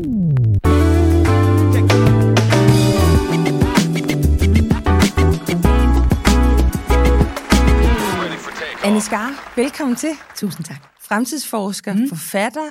Anne Skar, velkommen til. Tusind tak. Fremtidsforsker, mm. forfatter,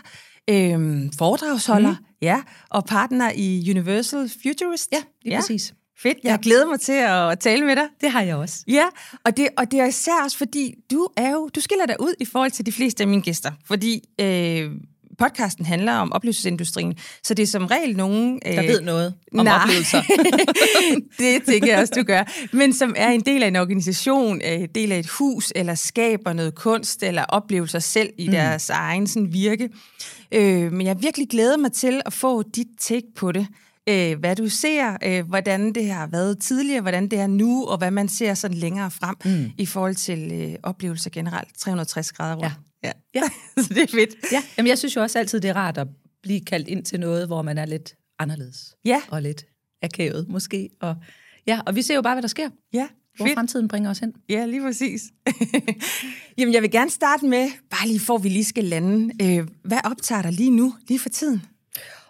øhm, foredragsholder, mm. ja, og partner i Universal Futurist. Ja, lige ja. præcis. Fedt, jeg ja. glæder mig til at tale med dig. Det har jeg også. Ja, og det, og det er især også, fordi du er jo, du skiller dig ud i forhold til de fleste af mine gæster, fordi øh, podcasten handler om oplevelsesindustrien, så det er som regel nogen... Øh, der ved noget om nej, oplevelser. det tænker jeg også, du gør. Men som er en del af en organisation, øh, del af et hus, eller skaber noget kunst, eller oplever sig selv i mm. deres egen sådan, virke. Øh, men jeg virkelig glæder mig til at få dit take på det øh, hvad du ser, øh, hvordan det har været tidligere, hvordan det er nu, og hvad man ser sådan længere frem mm. i forhold til øh, oplevelser generelt, 360 grader rundt. Ja. Ja. ja. så det er fedt. Ja. Jamen, jeg synes jo også altid, det er rart at blive kaldt ind til noget, hvor man er lidt anderledes. Ja. Og lidt akavet måske. Og, ja, og vi ser jo bare, hvad der sker. Ja. Hvor fedt. fremtiden bringer os hen. Ja, lige præcis. Jamen, jeg vil gerne starte med, bare lige for vi lige skal lande. Øh, hvad optager dig lige nu, lige for tiden?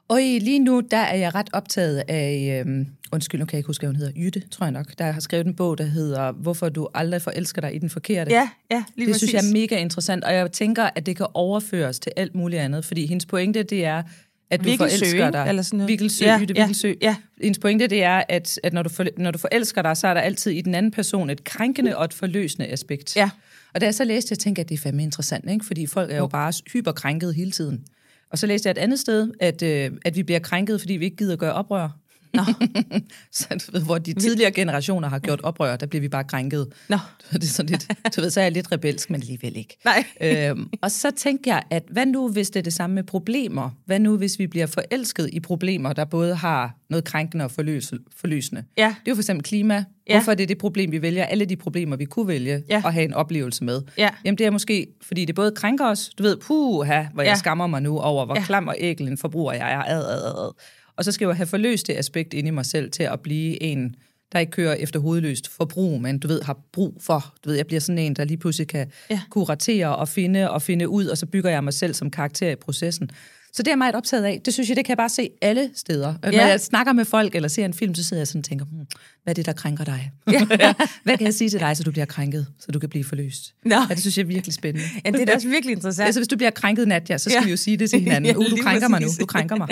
Og lige nu, der er jeg ret optaget af, øhm, undskyld, nu kan jeg ikke huske, hvad hun hedder, Jytte, tror jeg nok, der har skrevet en bog, der hedder Hvorfor du aldrig forelsker dig i den forkerte. Ja, ja, lige Det præcis. synes jeg er mega interessant, og jeg tænker, at det kan overføres til alt muligt andet, fordi hendes pointe, det er, at du Vigelsø, forelsker dig. Eller sådan noget. Vigelsø, ja, Jytte ja, Vigelsø. Ja. Hendes pointe, det er, at, at når, du for, når du forelsker dig, så er der altid i den anden person et krænkende og et forløsende aspekt. Ja. Og da jeg så læste, jeg tænkte, at det er fandme interessant, ikke? fordi folk er jo bare hyperkrænket hele tiden. Og så læste jeg et andet sted, at, øh, at vi bliver krænket, fordi vi ikke gider gøre oprør. Nå. så, du ved, hvor de tidligere generationer har gjort oprør, der bliver vi bare krænket. Nå. Det er sådan lidt, du ved, så er jeg lidt rebelsk, men alligevel ikke. Nej. øhm, og så tænkte jeg, at hvad nu, hvis det er det samme med problemer? Hvad nu, hvis vi bliver forelsket i problemer, der både har noget krænkende og forløs, forløsende? Ja. Det er jo for eksempel klima. Ja. Hvorfor er det det problem, vi vælger? Alle de problemer, vi kunne vælge Ja. at have en oplevelse med. Ja. Jamen det er måske, fordi det både krænker os, du ved, puha, hvor jeg Ja. skammer mig nu over, hvor Ja. klam og ækel en forbruger jeg er. Ad, ad, ad. Og så skal jeg jo have forløst det aspekt inde i mig selv til at blive en, der ikke kører efter hovedløst forbrug, men du ved, har brug for. Du ved, jeg bliver sådan en, der lige pludselig kan Ja. ja. kuratere og finde og finde ud, og så bygger jeg mig selv som karakter i processen. Så det er jeg meget optaget af. Det synes jeg, det kan jeg bare se alle steder. Ja. Når jeg snakker med folk eller ser en film, så sidder jeg sådan og tænker, hmm, hvad er det, der krænker dig? Ja. hvad kan jeg sige til dig, så du bliver krænket, så du kan blive forløst? Nå. Ja, det synes jeg er virkelig spændende. Ja, det er da også virkelig interessant. Altså, hvis du bliver krænket, Nadja, så skal Ja. vi jo sige det til hinanden. Uh, du krænker mig nu, du krænker mig.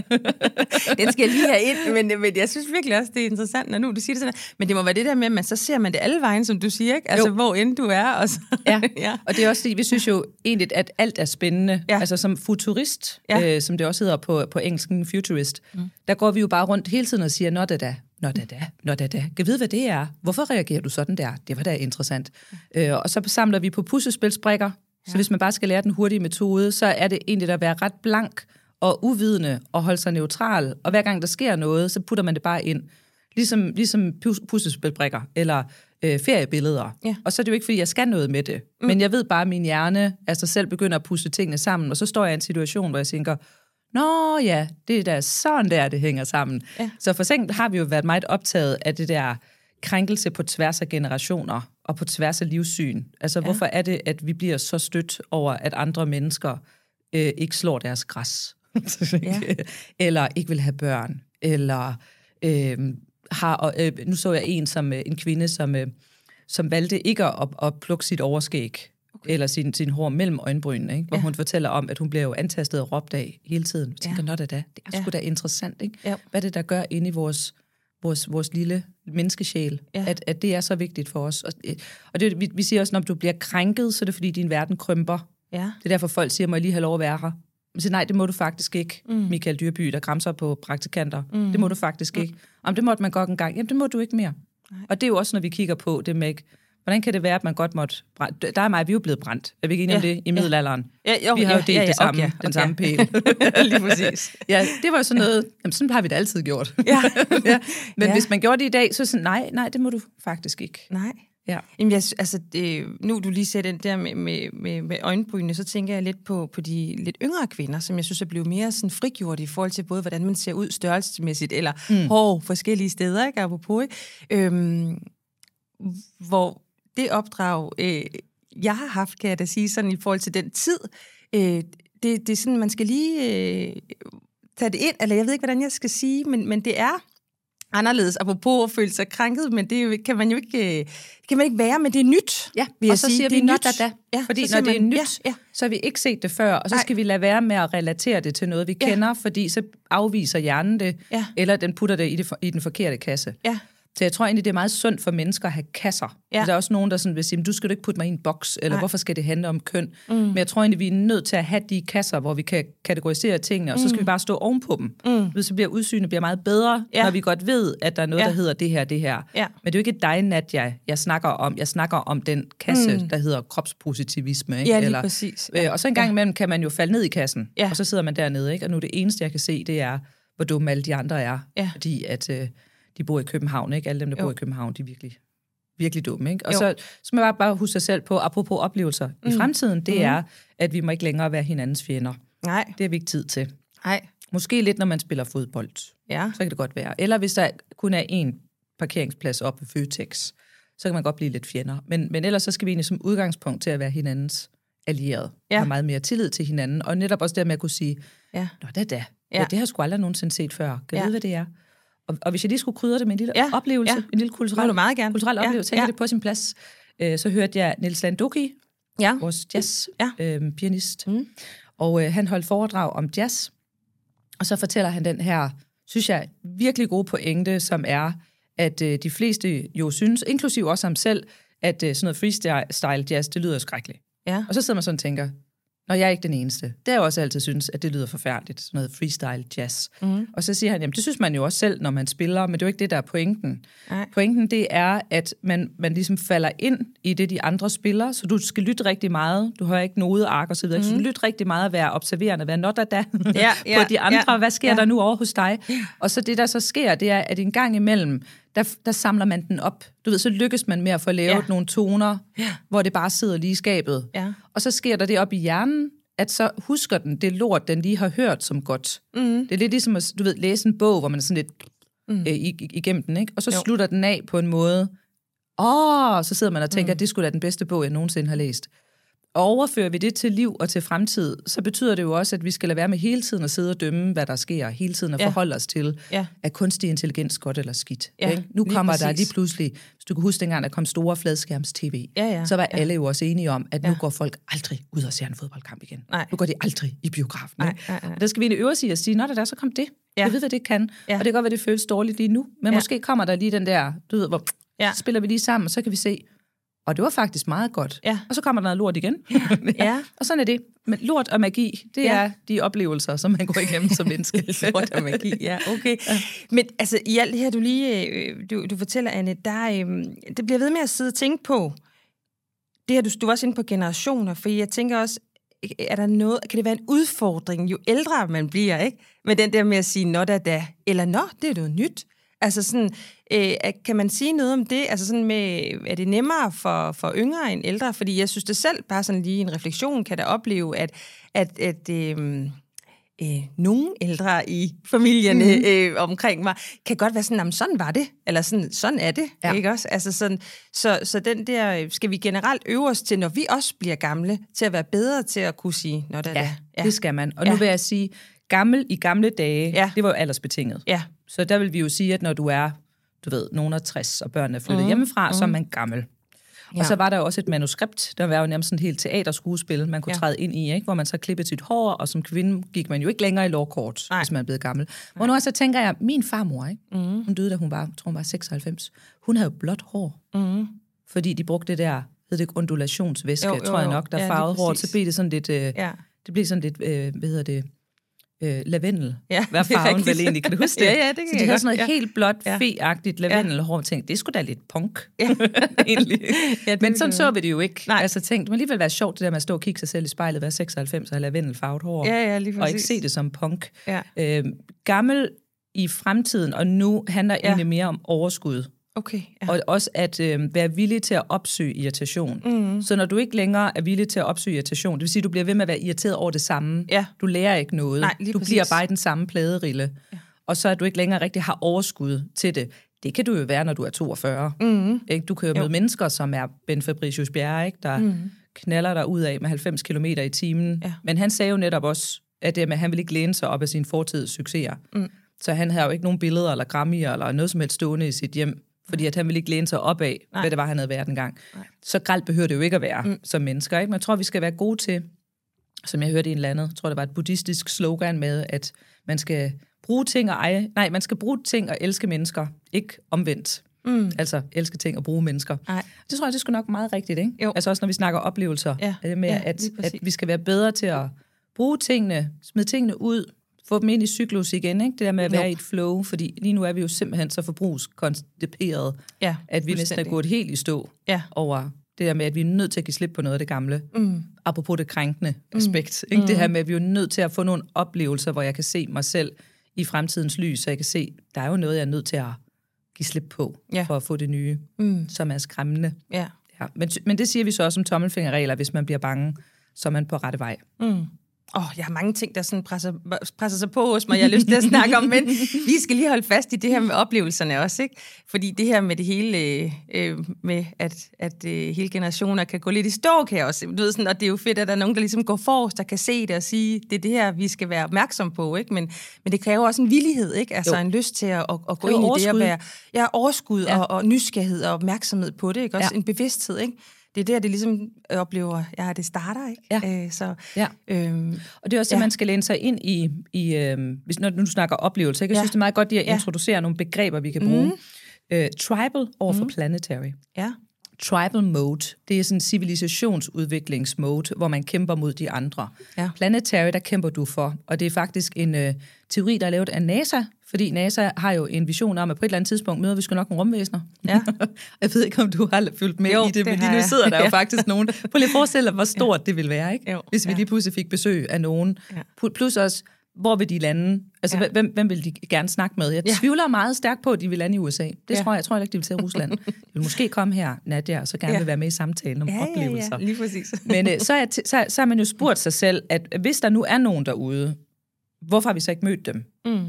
Den skal jeg lige have ind, men, men jeg synes virkelig også, det er interessant, når nu du siger det sådan. Men det må være det der med, at man så ser man det alle vejen, som du siger, ikke? Altså, Jo. hvor end du er. Og så, Ja. ja. og det er også fordi, vi synes jo egentlig, at alt er spændende. Ja. Altså som futurist, ja. øh, som det også hedder på, på engelsk, en futurist, mm. der går vi jo bare rundt hele tiden og siger, nå da da, nå da da, nå da da. Kan vide, hvad det er? Hvorfor reagerer du sådan der? Det var da interessant. Øh, og så samler vi på puslespilsbrikker, så hvis man bare skal lære den hurtige metode, så er det egentlig at være ret blank og uvidende og holde sig neutral. Og hver gang der sker noget, så putter man det bare ind. Ligesom, ligesom pus- puslespilbrikker eller øh, feriebilleder. Ja. Og så er det jo ikke, fordi jeg skal noget med det. Mm. Men jeg ved bare, at min hjerne altså selv begynder at pusse tingene sammen. Og så står jeg i en situation, hvor jeg tænker, Nå ja, det er da sådan der, det hænger sammen. Ja. Så for eksempel har vi jo været meget optaget af det der krænkelse på tværs af generationer og på tværs af livssyn. Altså, ja. hvorfor er det, at vi bliver så stødt over, at andre mennesker øh, ikke slår deres græs? Ja. eller ikke vil have børn? Eller øh, har... Og, øh, nu så jeg en, som, øh, en kvinde, som, øh, som valgte ikke at, at plukke sit overskæg okay. eller sin, sin hår mellem øjenbrynene, ikke? hvor Ja. hun fortæller om, at hun bliver jo antastet og råbt af hele tiden. Jeg tænker, Ja. nå da det er Ja. sgu da interessant, ikke? Ja. Hvad det, der gør inde i vores, vores, vores lille menneskesjæl, Ja. at, at det er så vigtigt for os. Og, øh, og det, vi, vi siger også, når du bliver krænket, så er det fordi, din verden krymper. Ja. Det er derfor, folk siger, må jeg lige have lov at være her? Jeg siger, nej, det må du faktisk ikke, mm. Michael Dyrby, der græmser på praktikanter. Mm. Det må du faktisk ikke. Om det måtte man godt en gang. Jamen, det må du ikke mere. Nej. Og det er jo også, når vi kigger på det med, ikke, hvordan kan det være, at man godt måtte brænde? Der er mig, vi er jo blevet brændt. Er vi ikke enige Ja, om det i middelalderen? Ja, jo, vi har jo delt ja, ja, det samme, okay, den okay. samme pæl. Lige præcis. ja, det var jo sådan noget, jamen sådan har vi det altid gjort. Ja. ja. Men Ja. hvis man gjorde det i dag, så er sådan, nej, nej, det må du faktisk ikke. Nej. Ja. Jamen, jeg, altså, det, nu du lige ser den der med, med, med, med øjenbrynene, så tænker jeg lidt på, på de lidt yngre kvinder, som jeg synes er blevet mere sådan frigjort i forhold til både, hvordan man ser ud størrelsesmæssigt, eller mm. hår forskellige steder, ikke? Apropos, ikke? Øhm, hvor det opdrag, øh, jeg har haft, kan jeg da sige, sådan i forhold til den tid, øh, det, det er sådan, man skal lige... Øh, tage det ind, eller jeg ved ikke, hvordan jeg skal sige, men, men det er anderledes, apropos at føle sig krænket, men det jo, kan man jo ikke, øh, kan man ikke være, men det er nyt. Ja, vil og så sige. siger det vi er not nyt. da da. Ja, fordi når det er man, nyt, ja, ja. så har vi ikke set det før, og så Nej. skal vi lade være med at relatere det til noget, vi Ja. kender, fordi så afviser hjernen det, Ja. eller den putter det i, det i den forkerte kasse. Ja. Så jeg tror egentlig, det er meget sundt for mennesker at have kasser. Ja. Der er også nogen, der sådan vil sige, "Men du skal du ikke putte mig i en boks, eller Nej. hvorfor skal det handle om køn? Mm. Men jeg tror egentlig, vi er nødt til at have de kasser, hvor vi kan kategorisere tingene, og så skal vi bare stå ovenpå dem. Mm. Så bliver udsynet bliver meget bedre, Ja. når vi godt ved, at der er noget, Ja. der hedder det her, det her. Ja. Men det er jo ikke dig, Nadja, jeg snakker om. Jeg snakker om den kasse, mm. der hedder kropspositivisme. Ikke? Ja, lige præcis. Øh, og så en gang imellem kan man jo falde ned i kassen, Ja. og så sidder man dernede, ikke? og nu det eneste, jeg kan se, det er, hvor dumme alle de andre er. Ja. Fordi at øh, de bor i København, ikke? Alle dem, der Jo. bor i København, de er virkelig, virkelig dumme. Ikke? Og Jo. så så må jeg bare, bare huske sig selv på, apropos oplevelser mm. i fremtiden, det mm. er, at vi må ikke længere være hinandens fjender. Nej, Det har vi ikke tid til. nej. Måske lidt, når man spiller fodbold. Ja. Så kan det godt være. Eller hvis der kun er én parkeringsplads op ved Føtex, så kan man godt blive lidt fjender. Men, men ellers så skal vi egentlig som udgangspunkt til at være hinandens allierede. Ja. Have meget mere tillid til hinanden. Og netop også der med at kunne sige, Ja. Nå, da da. Ja. Ja. det har jeg sgu aldrig nogensinde set før. Kan Ja. vide, hvad det er? Og, og hvis jeg lige skulle krydre det med en lille Ja. ja. oplevelse, Ja. en lille kulturel, du meget gerne. kulturel Ja. oplevelse, tænker Ja. det på sin plads, øh, så hørte jeg Niels Landoki, Ja. vores jazz-pianist, Ja. øh, pianist. Mm. og øh, han holdt foredrag om jazz, og så fortæller han den her, synes jeg, virkelig gode pointe, som er, at øh, de fleste jo synes, inklusiv også ham selv, at øh, sådan noget freestyle jazz, det lyder skrækkeligt. Ja. Og så sidder man sådan og tænker, Nå, jeg er ikke den eneste. Det har jeg også altid synes, at det lyder forfærdeligt, sådan noget freestyle jazz. Mm. Og så siger han, jamen det synes man jo også selv, når man spiller, men det er jo ikke det, der er pointen. Nej. Pointen det er, at man, man ligesom falder ind i det, de andre spiller, så du skal lytte rigtig meget. Du har ikke nodeark og så videre. Mm. Så du lytte rigtig meget at være observerende, være not da Ja, ja, på de andre. ja, Hvad sker ja. der nu over hos dig? Og så det, der så sker, det er, at en gang imellem, der, der samler man den op. Du ved, så lykkes man med at få lavet Ja. nogle toner, hvor det bare sidder lige i skabet. Ja. Og så sker der det op i hjernen, at så husker den det lort, den lige har hørt som godt. Mm. Det er lidt ligesom at du ved, læse en bog, hvor man er sådan lidt mm. øh, igennem den, ikke? og så Jo. slutter den af på en måde. Åh, så sidder man og tænker, mm. at det skulle da den bedste bog, jeg nogensinde har læst. Og overfører vi det til liv og til fremtid, så betyder det jo også, at vi skal lade være med hele tiden at sidde og dømme, hvad der sker. Hele tiden at Ja. forholde os til, Ja. er kunstig intelligens godt eller skidt. Ja, ikke? Nu lige kommer der præcis. lige pludselig, hvis du kan huske dengang, der kom store fladskærms-tv, Ja, ja, så var ja. alle jo også enige om, at nu Ja. går folk aldrig ud og ser en fodboldkamp igen. Nej. Nu går de aldrig i biografen. Nej, nej, nej. Og der skal vi egentlig øve os i at sige, når der er, så kom det. Ja. Jeg ved, hvad det kan. Ja. Og det kan godt være, det føles dårligt lige nu. Men Ja. måske kommer der lige den der, du ved, hvor Ja. spiller vi lige sammen, og så kan vi se, og det var faktisk meget godt. Ja. Og så kommer der noget lort igen. Ja. Og sådan er det. Men lort og magi, det Ja. ja. er de oplevelser, som man går igennem som menneske. Lort og magi, ja, okay. Men altså, i alt det her, du lige øh, du, du fortæller, Anne, der, øh, det bliver ved med at sidde og tænke på, det her, du, du var også inde på generationer, for jeg tænker også, er der noget, kan det være en udfordring, jo ældre man bliver, ikke? Med den der med at sige, nå da da, eller nå, det er noget nyt. Altså sådan, øh, kan man sige noget om det? Altså sådan med, er det nemmere for, for yngre end ældre? Fordi jeg synes det selv, bare sådan lige en refleksion, kan da opleve, at, at, at øh, øh, nogle ældre i familierne mm. øh, omkring mig, kan godt være sådan, "Jamen, sådan var det, eller sådan, sådan er det, ja. Ikke også? Altså sådan, så, så den der, øh, skal vi generelt øve os til, når vi også bliver gamle, til at være bedre til at kunne sige, når der Ja, ja, det skal man. Og Ja. nu vil jeg sige, gammel i gamle dage, ja. det var jo aldersbetinget. Ja, Så der vil vi jo sige, at når du er, du ved, nogen af 60, og børnene er flyttet mm. hjemmefra, så er man gammel. Ja. Og så var der også et manuskript, der var jo nærmest sådan et helt teaterskuespil, man kunne Ja. træde ind i, ikke? hvor man så klippede sit hår, og som kvinde gik man jo ikke længere i lovkort, Nej. hvis man er blevet gammel. Hvor nu så tænker jeg, min farmor, ikke? Mm. hun døde, da hun var, tror hun var 96, hun havde jo blåt hår, mm. fordi de brugte det der, hed det undulationsvæske, Jo, jo, jo, tror jeg nok, der Ja, farvede håret, så blev det sådan lidt... Øh, ja. det blev sådan lidt, øh, hvad hedder det, øh, lavendel. Ja, er farven vel egentlig? Kan du huske det? Ja, ja, det kan så de havde sådan noget ja. helt blåt, Ja. fe-agtigt lavendelhår. Jeg tænkte, det skulle da lidt punk. Ja. egentlig. Ja, det Men sådan så vi det jo ikke. Nej. Altså tænkte, det må alligevel være sjovt, det der med at stå og kigge sig selv i spejlet, være 96 og have lavendelfarvet hår. Ja, ja, lige og ikke præcis. se det som punk. Ja. Øh, gammel i fremtiden, og nu handler ja. egentlig mere om overskud. Okay, ja. Og også at øh, være villig til at opsøge irritation. Mm. Så når du ikke længere er villig til at opsøge irritation, det vil sige, at du bliver ved med at være irriteret over det samme. Ja. Du lærer ikke noget. Nej, du præcis. bliver bare i den samme pladerille. Ja. Og så at du ikke længere rigtig har overskud til det. Det kan du jo være, når du er 42. Mm. Ikke? Du kan jo, Jo. møde mennesker, som er Ben Fabricius Bjerre, ikke? der mm. knaller dig ud af med 90 km i timen. Ja. Men han sagde jo netop også, at, det, at han vil ikke læne sig op af sin fortids succeser. Mm. Så han har jo ikke nogen billeder eller grammier eller noget som helst stående i sit hjem, fordi at han vil ikke læne sig op af, Nej. hvad det var, han havde været engang. Nej. Så gralt behøver det jo ikke at være mm. som mennesker. Ikke? Men jeg tror, vi skal være gode til, som jeg hørte i en eller andet, jeg tror, det var et buddhistisk slogan med, at man skal bruge ting og eje, nej, man skal bruge ting og elske mennesker, ikke omvendt. Mm. Altså elske ting og bruge mennesker. Ej. Det tror jeg, det skulle nok meget rigtigt, ikke? Jo. Altså også når vi snakker oplevelser, ja. med ja, at, at vi skal være bedre til at bruge tingene, smide tingene ud, få dem ind i cyklus igen, ikke? det der med at være jo. i et flow, fordi lige nu er vi jo simpelthen så forbrugskonstiperet, ja, at vi næsten er gået helt i stå ja. over det der med, at vi er nødt til at give slip på noget af det gamle. Mm. Apropos det krænkende mm. aspekt. Ikke? Mm. Det her med, at vi er nødt til at få nogle oplevelser, hvor jeg kan se mig selv i fremtidens lys, så jeg kan se, der er jo noget, jeg er nødt til at give slip på, ja. for at få det nye, mm. som er skræmmende. Ja. Ja. Men, men det siger vi så også som tommelfingerregler, hvis man bliver bange, så er man på rette vej. Mm. Åh, oh, jeg har mange ting, der sådan presser, presser sig på hos mig, jeg har lyst til at snakke om, men vi skal lige holde fast i det her med oplevelserne også, ikke? Fordi det her med det hele, øh, med at, at øh, hele generationer kan gå lidt i stå, kan jeg også. Du ved, sådan, og det er jo fedt, at der er nogen, der ligesom går forrest, der kan se det og sige, det er det her, vi skal være opmærksom på, ikke? Men, men det kræver også en villighed, ikke? Altså jo. en lyst til at, at, at gå ind i det og være ja, overskud ja. Og, og nysgerrighed og opmærksomhed på det, ikke? Også ja. en bevidsthed, ikke? Det er der, det ligesom oplever, ja, det starter, ikke? Ja. Øh, så, ja. Øhm, og det er også det, ja. man skal læne sig ind i, i øh, hvis, når du snakker oplevelser. Ikke? Jeg ja. synes, det er meget godt at introducere ja. nogle begreber, vi kan bruge. Mm. Øh, tribal over for mm. planetary. Ja. Tribal mode, det er sådan en civilisationsudviklingsmode, hvor man kæmper mod de andre. Ja. Planetary, der kæmper du for, og det er faktisk en øh, teori, der er lavet af NASA, fordi NASA har jo en vision om, at på et eller andet tidspunkt møder vi sgu nok nogle rumvæsener. Ja. jeg ved ikke, om du har fulgt med jo, i det, det men lige nu sidder der jo faktisk nogen. Prøv lige at forestille dig, hvor stort ja. det ville være, ikke? Jo, hvis vi ja. lige pludselig fik besøg af nogen. Ja. Plus også, hvor vil de lande? Altså, ja. hvem, hvem vil de gerne snakke med? Jeg ja. tvivler meget stærkt på, at de vil lande i USA. Det ja. tror jeg. Jeg tror ikke, de vil til Rusland. De vil måske komme her, Nadia, og så gerne ja. vil være med i samtalen om ja, oplevelser. Ja, ja. lige præcis. Men øh, så, er, så, så har man jo spurgt sig selv, at hvis der nu er nogen derude, hvorfor har vi så ikke mødt dem? Mm.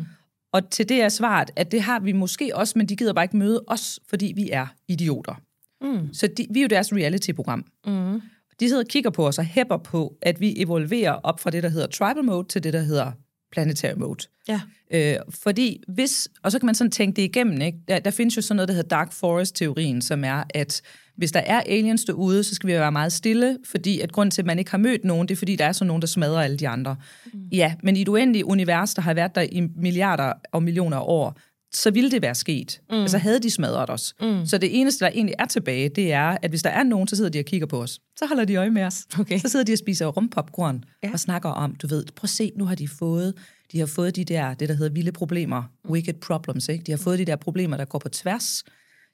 Og til det er svaret, at det har vi måske også, men de gider bare ikke møde os, fordi vi er idioter. Mm. Så de, vi er jo deres reality-program. Mm. De sidder og kigger på os og hæpper på, at vi evolverer op fra det, der hedder tribal mode, til det, der hedder planetary mode. Ja. Øh, fordi hvis, og så kan man sådan tænke det igennem, ikke? Der, der findes jo sådan noget, der hedder Dark Forest-teorien, som er, at hvis der er aliens derude, så skal vi være meget stille, fordi at grund til, at man ikke har mødt nogen, det er, fordi der er sådan nogen, der smadrer alle de andre. Mm. Ja, men i et uendeligt univers, der har været der i milliarder og millioner af år, så ville det være sket. Mm. Altså havde de smadret os. Mm. Så det eneste, der egentlig er tilbage, det er, at hvis der er nogen, så sidder de og kigger på os. Så holder de øje med os. Okay. Så sidder de og spiser rumpopcorn ja. og snakker om, du ved, prøv at se, nu har de fået, de har fået de der, det der hedder vilde problemer, mm. wicked problems, ikke? De har fået de der problemer, der går på tværs.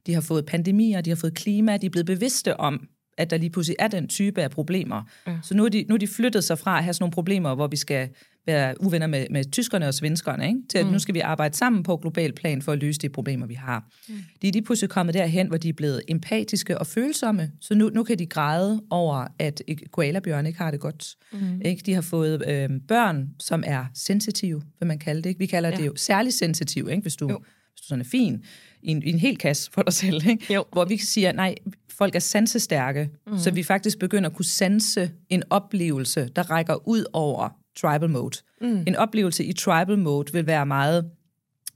De har fået pandemier, de har fået klima, de er blevet bevidste om, at der lige pludselig er den type af problemer. Ja. Så nu er, de, nu er de flyttet sig fra at have sådan nogle problemer, hvor vi skal være uvenner med, med tyskerne og svenskerne, ikke? til at mm. nu skal vi arbejde sammen på global plan for at løse de problemer, vi har. Mm. De er lige pludselig kommet derhen, hvor de er blevet empatiske og følsomme, så nu, nu kan de græde over, at koalabjørn ikke har det godt. Mm. Ikke? De har fået øh, børn, som er sensitive, vil man kalde det. Ikke? Vi kalder ja. det jo særligt sensitiv, ikke? Hvis, du, hvis du sådan er fin, i en, i en hel kasse for dig selv. Ikke? Jo. Hvor vi kan sige, at nej, folk er sansestærke, mm. så vi faktisk begynder at kunne sanse en oplevelse, der rækker ud over tribal mode. Mm. En oplevelse i tribal mode vil være meget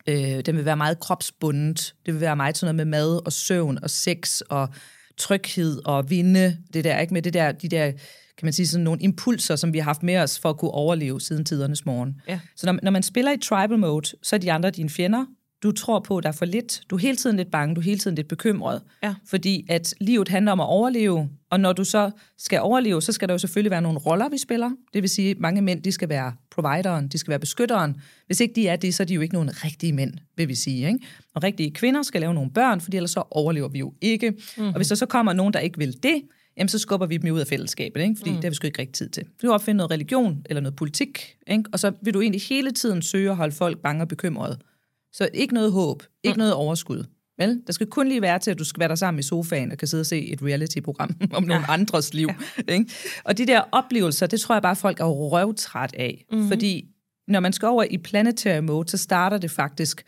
øh, den vil være meget kropsbundet. Det vil være meget sådan noget med mad og søvn og sex og tryghed og vinde. Det der, ikke med det der, de der kan man sige, sådan nogle impulser, som vi har haft med os for at kunne overleve siden tidernes morgen. Ja. Så når, når man spiller i tribal mode, så er de andre dine fjender, du tror på, der er for lidt. Du er hele tiden lidt bange, du er hele tiden lidt bekymret. Ja. Fordi at livet handler om at overleve, og når du så skal overleve, så skal der jo selvfølgelig være nogle roller, vi spiller. Det vil sige, at mange mænd, de skal være provideren, de skal være beskytteren. Hvis ikke de er det, så er de jo ikke nogen rigtige mænd, vil vi sige. Ikke? Og rigtige kvinder skal lave nogle børn, for ellers så overlever vi jo ikke. Mm-hmm. Og hvis der så kommer nogen, der ikke vil det, jamen så skubber vi dem ud af fællesskabet, ikke? fordi mm. det har vi sgu ikke rigtig tid til. Du opfinde noget religion eller noget politik, ikke? og så vil du egentlig hele tiden søge at holde folk bange og bekymrede. Så ikke noget håb, ikke mm. noget overskud. Vel? Der skal kun lige være til, at du skal være der sammen i sofaen og kan sidde og se et reality-program om ja. nogle andres liv. Ja. Ikke? Og de der oplevelser, det tror jeg bare, folk er røvtræt af. Mm-hmm. Fordi når man skal over i planetary mode, så starter det faktisk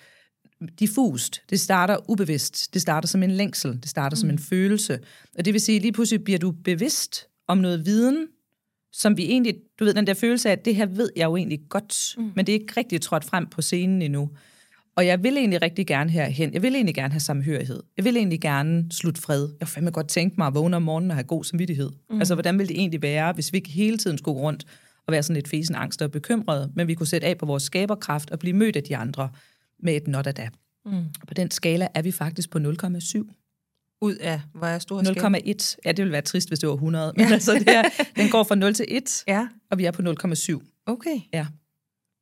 diffust. Det starter ubevidst. Det starter som en længsel. Det starter mm. som en følelse. Og det vil sige, lige pludselig bliver du bevidst om noget viden, som vi egentlig, du ved, den der følelse af, at det her ved jeg jo egentlig godt, mm. men det er ikke rigtig trådt frem på scenen endnu. Og jeg vil egentlig rigtig gerne herhen. Jeg vil egentlig gerne have samhørighed. Jeg vil egentlig gerne slutte fred. Jeg vil fandme godt tænke mig at vågne om morgenen og have god samvittighed. Mm. Altså, hvordan ville det egentlig være, hvis vi ikke hele tiden skulle gå rundt og være sådan lidt fesen, angst og bekymret, men vi kunne sætte af på vores skaberkraft og blive mødt af de andre med et not da. Mm. På den skala er vi faktisk på 0,7. Ud af, hvor er stor 0,1. Ja, det ville være trist, hvis det var 100. Men altså, det her, den går fra 0 til 1, Ja, og vi er på 0,7. okay. Ja.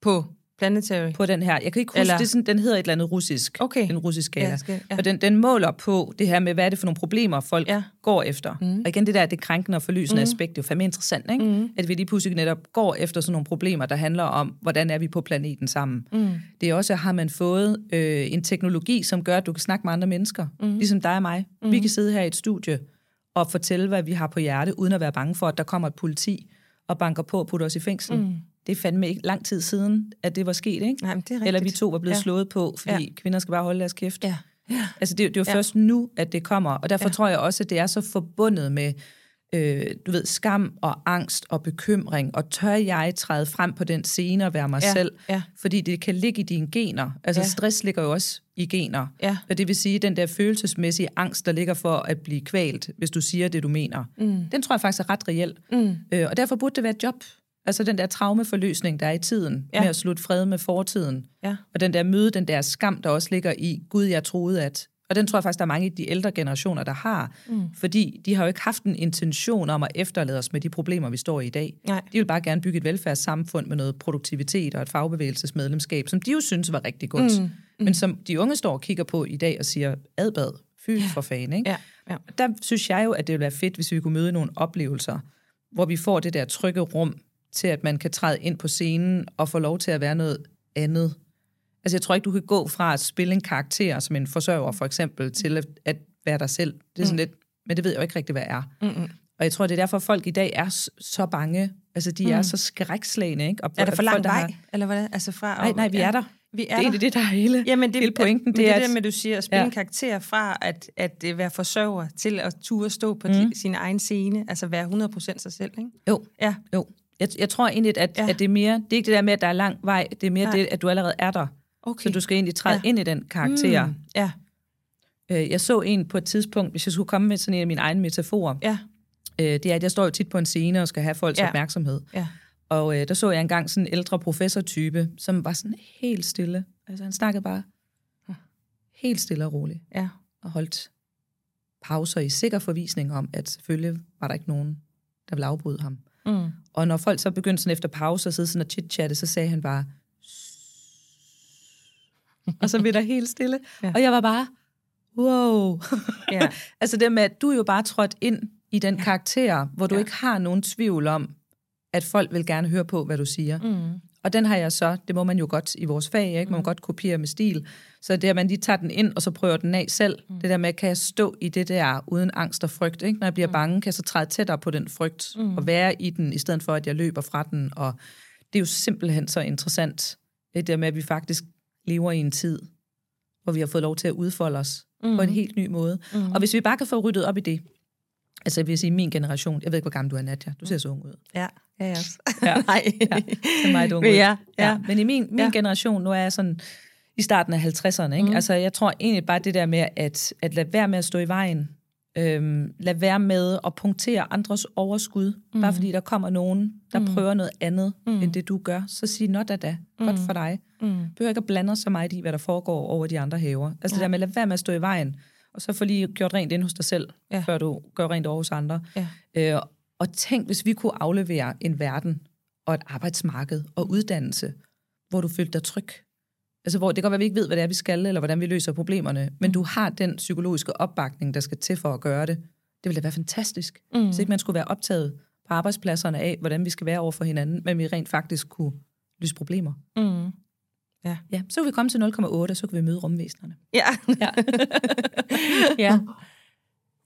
På Planetary. På den her. Jeg kan ikke huske, Eller- det sådan, den hedder et eller andet russisk. Okay. En russisk skala. Ja, skal- ja. Og den, den måler på det her med, hvad er det for nogle problemer, folk ja. går efter. Mm. Og igen, det der, det krænkende og forlysende mm. aspekt, det er jo fandme interessant, ikke? Mm. At vi lige pludselig netop går efter sådan nogle problemer, der handler om, hvordan er vi på planeten sammen. Mm. Det er også, har man fået øh, en teknologi, som gør, at du kan snakke med andre mennesker, mm. ligesom dig og mig. Mm. Vi kan sidde her i et studie og fortælle, hvad vi har på hjerte, uden at være bange for, at der kommer et politi og banker på og putter os i fængsel. Mm. Det er fandme ikke lang tid siden, at det var sket, ikke? Nej, men det er rigtigt. Eller vi to var blevet Ja. slået på, fordi Ja. kvinder skal bare holde deres kæft. Ja. ja. Altså, det, det er jo Ja. først nu, at det kommer. Og derfor ja. tror jeg også, at det er så forbundet med, øh, du ved, skam og angst og bekymring. Og tør jeg træde frem på den scene og være mig Ja. selv? Ja. Fordi det kan ligge i dine gener. Altså, Ja. stress ligger jo også i gener. Ja. Og det vil sige, den der følelsesmæssige angst, der ligger for at blive kvalt, hvis du siger det, du mener, mm. den tror jeg faktisk er ret reel. Mm. Øh, og derfor burde det være et job. Altså den der traumeforløsning, der er i tiden, Ja. med at slutte fred med fortiden. Ja. Og den der møde, den der skam, der også ligger i, Gud, jeg troede at... Og den tror jeg faktisk, der er mange af de ældre generationer, der har. Mm. Fordi de har jo ikke haft en intention om at efterlade os med de problemer, vi står i i dag. Nej. De vil bare gerne bygge et velfærdssamfund med noget produktivitet og et fagbevægelsesmedlemskab, som de jo synes var rigtig godt. Mm. Mm. Men som de unge står og kigger på i dag og siger, adbad, fy ja. for fanden, ikke? Ja. ja. Der synes jeg jo, at det ville være fedt, hvis vi kunne møde nogle oplevelser, hvor vi får det der trygge rum til, at man kan træde ind på scenen og få lov til at være noget andet. Altså, jeg tror ikke, du kan gå fra at spille en karakter som en forsørger, for eksempel, til at, at være dig selv. Det er sådan mm. lidt, men det ved jeg jo ikke rigtig, hvad er. Mm-mm. Og jeg tror, det er derfor, folk i dag er så bange. Altså, de mm. er så skrækslagne, ikke? Og Er der for lang folk, der vej? Har... Eller hvad? Altså fra, Nej, nej, vi er der. Vi er det er der. det, der er hele, Jamen, det, hele pointen. Men det, er, det at- der med, du siger, at spille ja. Ja. en karakter fra at, at øh, være forsørger til at ture stå på mm. sin egen scene, altså være 100% sig selv, ikke? Jo, Ja. jo. Jeg, jeg tror egentlig, at, Ja. ja. at det er mere, det er ikke det der med, at der er lang vej, det er mere. Nej. det, at du allerede er der. Okay. Så du skal egentlig træde Ja. ja. ind i den karakter. Mm. Ja, Øh, Jeg så en på et tidspunkt, hvis jeg skulle komme med sådan en af mine egne metaforer, ja, øh, det er, at jeg står jo tit på en scene og skal have folks Ja. ja. opmærksomhed. ja. Og øh, der så jeg engang sådan en ældre professortype, som var sådan helt stille. Altså han snakkede bare helt stille og roligt. ja. Og holdt pauser i sikker forvisning om, at selvfølgelig var der ikke nogen, der ville afbryde ham. Mm. Og når folk så begyndte sådan efter pause at sidde sådan og chit-chatte, så sagde han bare, og så blev der helt stille. Ja. Ja. Og jeg var bare, wow. Ja. altså det med, at du jo bare trådt ind i den karakter, hvor du ja. ikke har nogen tvivl om, at folk vil gerne høre på, hvad du siger. Mm. Og den har jeg så, det må man jo godt i vores fag, ikke? man må godt kopiere med stil. Så det er, at man lige tager den ind, og så prøver den af selv. Mm. Det der med, kan jeg stå i det der uden angst og frygt? Ikke? Når jeg bliver bange, kan jeg så træde tættere på den frygt, mm. og være i den, i stedet for, at jeg løber fra den. Og det er jo simpelthen så interessant, det der med, at vi faktisk lever i en tid, hvor vi har fået lov til at udfolde os mm. på en helt ny måde. Mm. Og hvis vi bare kan få ryddet op i det, altså jeg vil sige, min generation, jeg ved ikke, hvor gammel du er, Nadja, du ser så ung ud. Ja, ja, ja. Ja. Nej. Ja, det er meget ung ud. ja, ja. Men i min, min Ja. ja. generation, nu er jeg sådan i starten af 50'erne, ikke? Mm. altså jeg tror egentlig bare det der med, at, at lade være med at stå i vejen, øhm, lade være med at punktere andres overskud, mm. bare fordi der kommer nogen, der mm. prøver noget andet, mm. end det du gør, så sig, nå da da, godt for dig. Mm. Behøver ikke at blande så meget i, hvad der foregår over de andre haver. Altså det der med at lade være med at stå i vejen, og så få lige gjort rent ind hos dig selv, Ja. før du gør rent over hos andre. Ja. Øh, og tænk, hvis vi kunne aflevere en verden og et arbejdsmarked og uddannelse, hvor du følte dig tryg. Altså, hvor det kan godt være, at vi ikke ved, hvad det er, vi skal, eller hvordan vi løser problemerne, men du har den psykologiske opbakning, der skal til for at gøre det. Det ville da være fantastisk. Mm. Hvis ikke man skulle være optaget på arbejdspladserne af, hvordan vi skal være over for hinanden, men vi rent faktisk kunne løse problemer. Mm. Ja, så kunne vi komme til 0,8, og så kunne vi møde rumvæsenerne. Ja. Ja. ja.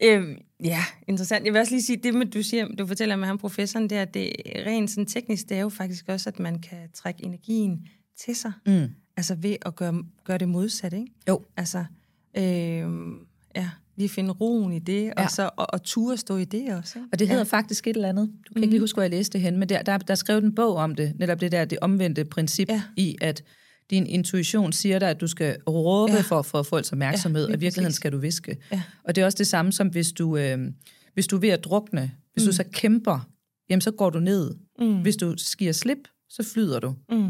Øhm, ja, interessant. Jeg vil også lige sige, det med, du siger, du fortæller med ham professoren der, det er rent sådan teknisk, det er jo faktisk også, at man kan trække energien til sig. Mm. Altså ved at gøre, gøre det modsat, ikke? Jo. Altså, øhm, ja. Lige finde roen i det, ja. Ja. og så og, og ture stå i det også. ikke? Og det hedder ja. faktisk et eller andet. Du kan ikke lige huske, hvor jeg læste det hen, men der, der, der er skrevet en bog om det, netop det der, det omvendte princip Ja. ja. i, at din intuition siger dig, at du skal råbe Ja. ja. for at få folks opmærksomhed, Ja, og i virkeligheden præcis. skal du viske. Ja. Og det er også det samme som, hvis du, øh, hvis du er ved at drukne, hvis mm. du så kæmper, jamen så går du ned. Mm. Hvis du skiver slip, så flyder du. Mm.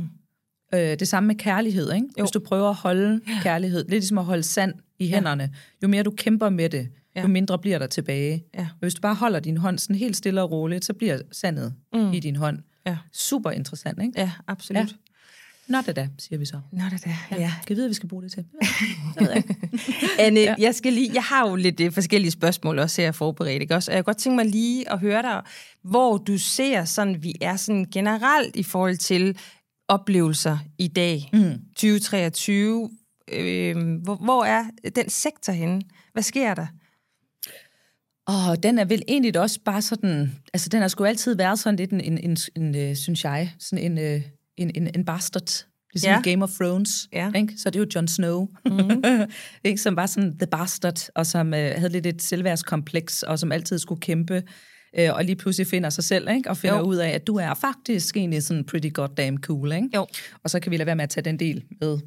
Øh, det samme med kærlighed, ikke? Jo. Hvis du prøver at holde kærlighed, lidt ligesom at holde sand i hænderne, jo mere du kæmper med det, Ja. jo mindre bliver der tilbage. Ja. Og hvis du bare holder din hånd sådan helt stille og roligt, så bliver sandet mm. i din hånd. Ja. Super interessant, ikke? Ja, absolut. Ja. Nå da da, siger vi så. Nå, det der. Ja. Kan vi vide, hvad vi skal bruge det til? Det ved jeg ikke. Anne, ja. jeg, skal lige, jeg har jo lidt øh, forskellige spørgsmål også her forberedt, ikke også? Og jeg godt tænke mig lige at høre dig, hvor du ser sådan, vi er sådan generelt i forhold til oplevelser i dag, mm. 2023. Øh, hvor, hvor er den sektor henne? Hvad sker der? Og den er vel egentlig også bare sådan, altså den har sgu altid været sådan lidt en, en, en, en øh, synes jeg, sådan en, øh, en, en, en bastard. Ligesom Ja. Game of Thrones. Ja. Ikke? Så det er jo Jon Snow, mm. ikke? som var sådan the bastard, og som øh, havde lidt et selvværdskompleks, og som altid skulle kæmpe, øh, og lige pludselig finder sig selv, ikke? og finder jo. ud af, at du er faktisk egentlig sådan pretty goddamn cool. Ikke? Jo. Og så kan vi lade være med at tage den del med,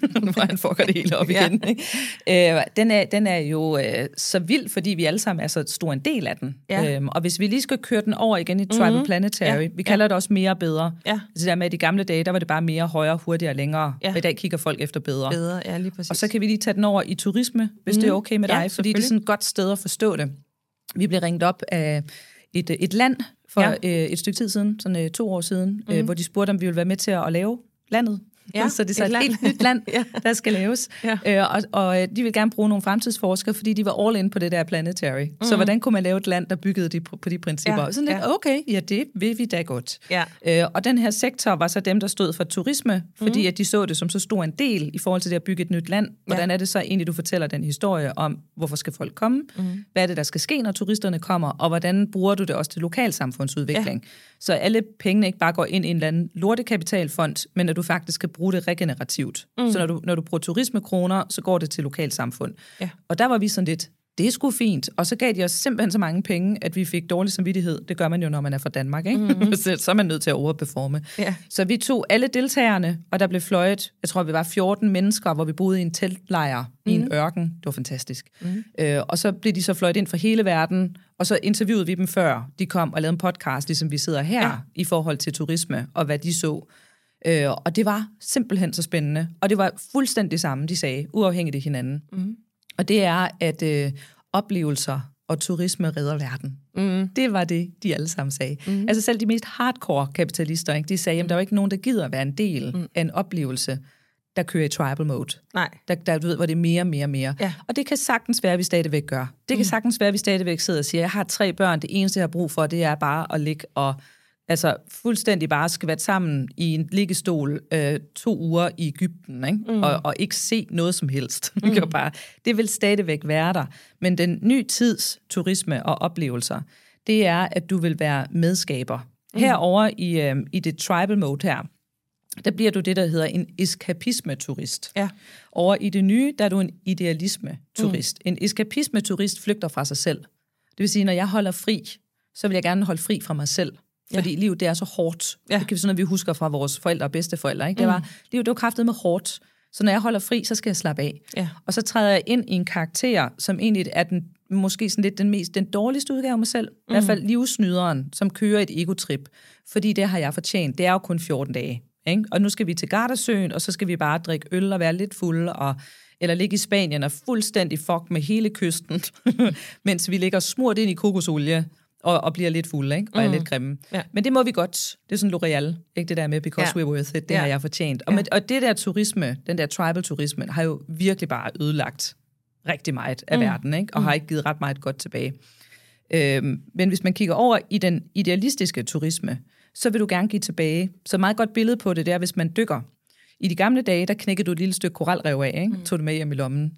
hvor han fucker det hele op Ja. igen. Ikke? Øh, den, er, den er jo øh, så vild, fordi vi alle sammen er så stor en del af den. Ja. Øhm, og hvis vi lige skal køre den over igen i Tribal mm-hmm. Planetary, Ja. ja. vi kalder det også mere og bedre. Ja. Altså der med, at i gamle dage, der var det bare mere, højere, hurtigere, længere. Ja. Og i dag kigger folk efter bedre. Bedre, ja, lige præcis. Og så kan vi lige tage den over i turisme, hvis mm. det er okay med Ja, dig, fordi det er sådan et godt sted at forstå det. Vi blev ringet op af et, et land for Ja. ja. øh, et stykke tid siden, sådan øh, to år siden, mm. øh, hvor de spurgte, om vi ville være med til at lave landet. Ja, så det er så et et, land. helt nyt land, Ja. der skal laves. Ja. Øh, og, og øh, de vil gerne bruge nogle fremtidsforskere, fordi de var all in på det der planetary. Mm. Så hvordan kunne man lave et land, der byggede de, på de principper? Ja, Ja. Sådan lidt, ja. okay, ja, det vil vi da godt. Ja. Øh, og den her sektor var så dem, der stod for turisme, fordi mm. at de så det som så stor en del i forhold til det at bygge et nyt land. Hvordan er det så egentlig, du fortæller den historie om, hvorfor skal folk komme? Mm. Hvad er det, der skal ske, når turisterne kommer? Og hvordan bruger du det også til lokalsamfundsudvikling? Ja. Så alle pengene ikke bare går ind i en eller anden lortekapitalfond, men at du faktisk skal bruge det regenerativt. Mm. Så når du, når du bruger turismekroner, så går det til lokalsamfund. Ja. Og der var vi sådan lidt, det er sgu fint. Og så gav de os simpelthen så mange penge, at vi fik dårlig samvittighed. Det gør man jo, når man er fra Danmark, ikke? Mm. så, så er man nødt til at overperforme. Ja. Så vi tog alle deltagerne, og der blev fløjet, jeg tror, vi var 14 mennesker, hvor vi boede i en teltlejr mm. i en ørken. Det var fantastisk. Mm. Øh, og så blev de så fløjet ind fra hele verden, og så interviewede vi dem før de kom og lavede en podcast, ligesom vi sidder her, ja. i forhold til turisme og hvad de så. Øh, og det var simpelthen så spændende. Og det var fuldstændig det samme, de sagde, uafhængigt af hinanden. Mm. Og det er, at øh, oplevelser og turisme redder verden. Mm. Det var det, de alle sammen sagde. Mm. Altså selv de mest hardcore kapitalister, ikke, de sagde, at der er jo ikke nogen, der gider at være en del mm. af en oplevelse, der kører i tribal mode. Nej. Der, der, du ved, hvor det er mere, mere, mere. Ja. Og det kan sagtens være, at vi stadigvæk gør. Det kan mm. sagtens være, at vi stadigvæk sidder og siger, jeg har tre børn, det eneste, jeg har brug for, det er bare at ligge og altså fuldstændig bare skvat sammen i en liggestol øh, to uger i Ægypten, ikke? Mm. Og, og ikke se noget som helst. Mm. Det, bare, det vil stadigvæk være der. Men den ny tids turisme og oplevelser, det er, at du vil være medskaber. Mm. Herover i, øh, i det tribal mode her, der bliver du det, der hedder en eskapisme-turist. Ja. Over i det nye, der er du en idealisme-turist. Mm. En eskapisme-turist flygter fra sig selv. Det vil sige, når jeg holder fri, så vil jeg gerne holde fri fra mig selv. Fordi ja. livet, det er så hårdt. Ja. Det kan vi sådan, at vi husker fra vores forældre og bedsteforældre. Ikke? Det var, livet, det var kraftet med hårdt. Så når jeg holder fri, så skal jeg slappe af. Ja. Og så træder jeg ind i en karakter, som egentlig er den, måske sådan lidt den, mest, den dårligste udgave af mig selv. Mm. I hvert fald livsnyderen, som kører et egotrip. Fordi det har jeg fortjent. Det er jo kun 14 dage. Ikke? Og nu skal vi til Gardasøen, og så skal vi bare drikke øl og være lidt fulde, og, eller ligge i Spanien og fuldstændig fuck med hele kysten, mens vi ligger smurt ind i kokosolie og, og bliver lidt fulde, ikke? og er lidt grimme. Ja. Men det må vi godt. Det er sådan L'Oreal, ikke det der med, because Ja. we're worth it, det Ja. har jeg fortjent. Og, med, og det der turisme, den der tribal-turisme, har jo virkelig bare ødelagt rigtig meget af mm. verden, ikke? og har ikke givet ret meget godt tilbage. Øhm, men hvis man kigger over i den idealistiske turisme, så vil du gerne give tilbage. Så et meget godt billede på det, det er, hvis man dykker. I de gamle dage, der knækkede du et lille stykke koralrev af, ikke? Mm. tog det med hjem i lommen.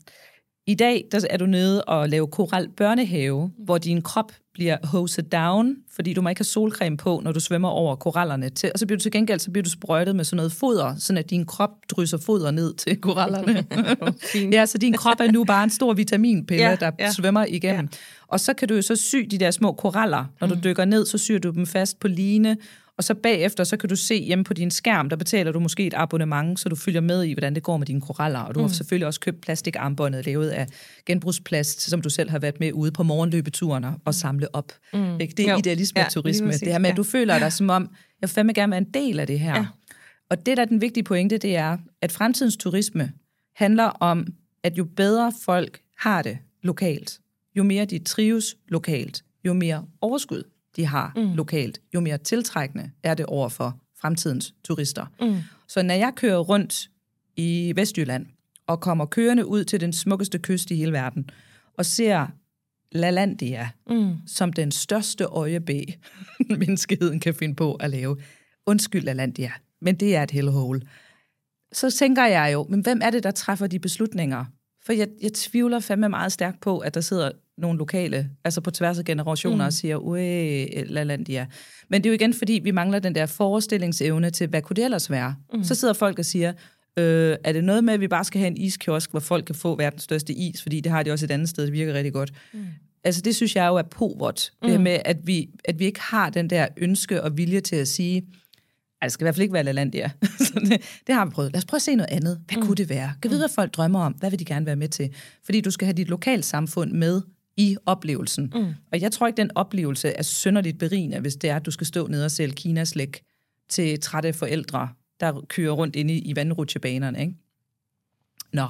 I dag der er du nede og laver koral børnehave, hvor din krop bliver hoset down, fordi du må ikke have solcreme på, når du svømmer over korallerne. Til, og så bliver du til gengæld så bliver du sprøjtet med sådan noget foder, sådan at din krop drysser foder ned til korallerne. ja, så din krop er nu bare en stor vitaminpille, ja, der ja. svømmer igennem. Ja. Og så kan du jo så sy de der små koraller. Når du mm. dykker ned, så syr du dem fast på line, og så bagefter, så kan du se hjemme på din skærm, der betaler du måske et abonnement, så du følger med i, hvordan det går med dine koraller. Og du mm. har selvfølgelig også købt plastikarmbåndet lavet af genbrugsplast, som du selv har været med ude på morgenløbeturen og samle op. Mm. Det er idealisme-turisme. Ja, det her med, at du føler dig som om, jeg fandme gerne være en del af det her. Ja. Og det, der er den vigtige pointe, det er, at fremtidens turisme handler om, at jo bedre folk har det lokalt, jo mere de trives lokalt, jo mere overskud de har mm. lokalt, jo mere tiltrækkende er det over for fremtidens turister. Mm. Så når jeg kører rundt i Vestjylland og kommer kørende ud til den smukkeste kyst i hele verden og ser LaLandia mm. som den største øjebæ, menneskeheden kan finde på at lave. Undskyld LaLandia, men det er et hellhole. Så tænker jeg jo, men hvem er det, der træffer de beslutninger? For jeg, jeg tvivler fandme meget stærkt på, at der sidder nogle lokale, altså på tværs af generationer, mm. og siger, ue, LaLandia. Men det er jo igen, fordi vi mangler den der forestillingsevne til, hvad kunne det ellers være? Mm. Så sidder folk og siger, øh, er det noget med, at vi bare skal have en iskiosk, hvor folk kan få verdens største is, fordi det har de også et andet sted, det virker rigtig godt. Mm. Altså det synes jeg jo er povert, mm. det med, at vi, at vi ikke har den der ønske og vilje til at sige, Altså, det skal i hvert fald ikke være LaLandia. det, det har vi prøvet. Lad os prøve at se noget andet. Hvad mm. kunne det være? Kan vide, hvad folk drømmer om? Hvad vil de gerne være med til? Fordi du skal have dit lokalsamfund med i oplevelsen. Mm. Og jeg tror ikke, den oplevelse er synderligt berigende, hvis det er, at du skal stå ned og sælge kinaslæg til trætte forældre, der kører rundt inde i, i vandrutsjebanerne. Ikke? Nå,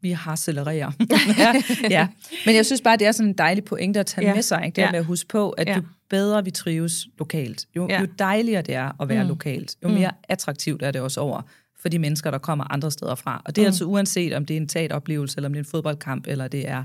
vi har accelererer. ja, ja. Men jeg synes bare, det er sådan en dejlig pointe at tage ja. med sig. Ikke? Det ja. med at huske på, at ja. jo bedre vi trives lokalt, jo, ja. jo dejligere det er at være mm. lokalt, jo mere mm. attraktivt er det også over for de mennesker, der kommer andre steder fra. Og det er mm. altså uanset, om det er en teateroplevelse, eller om det er en fodboldkamp, eller det er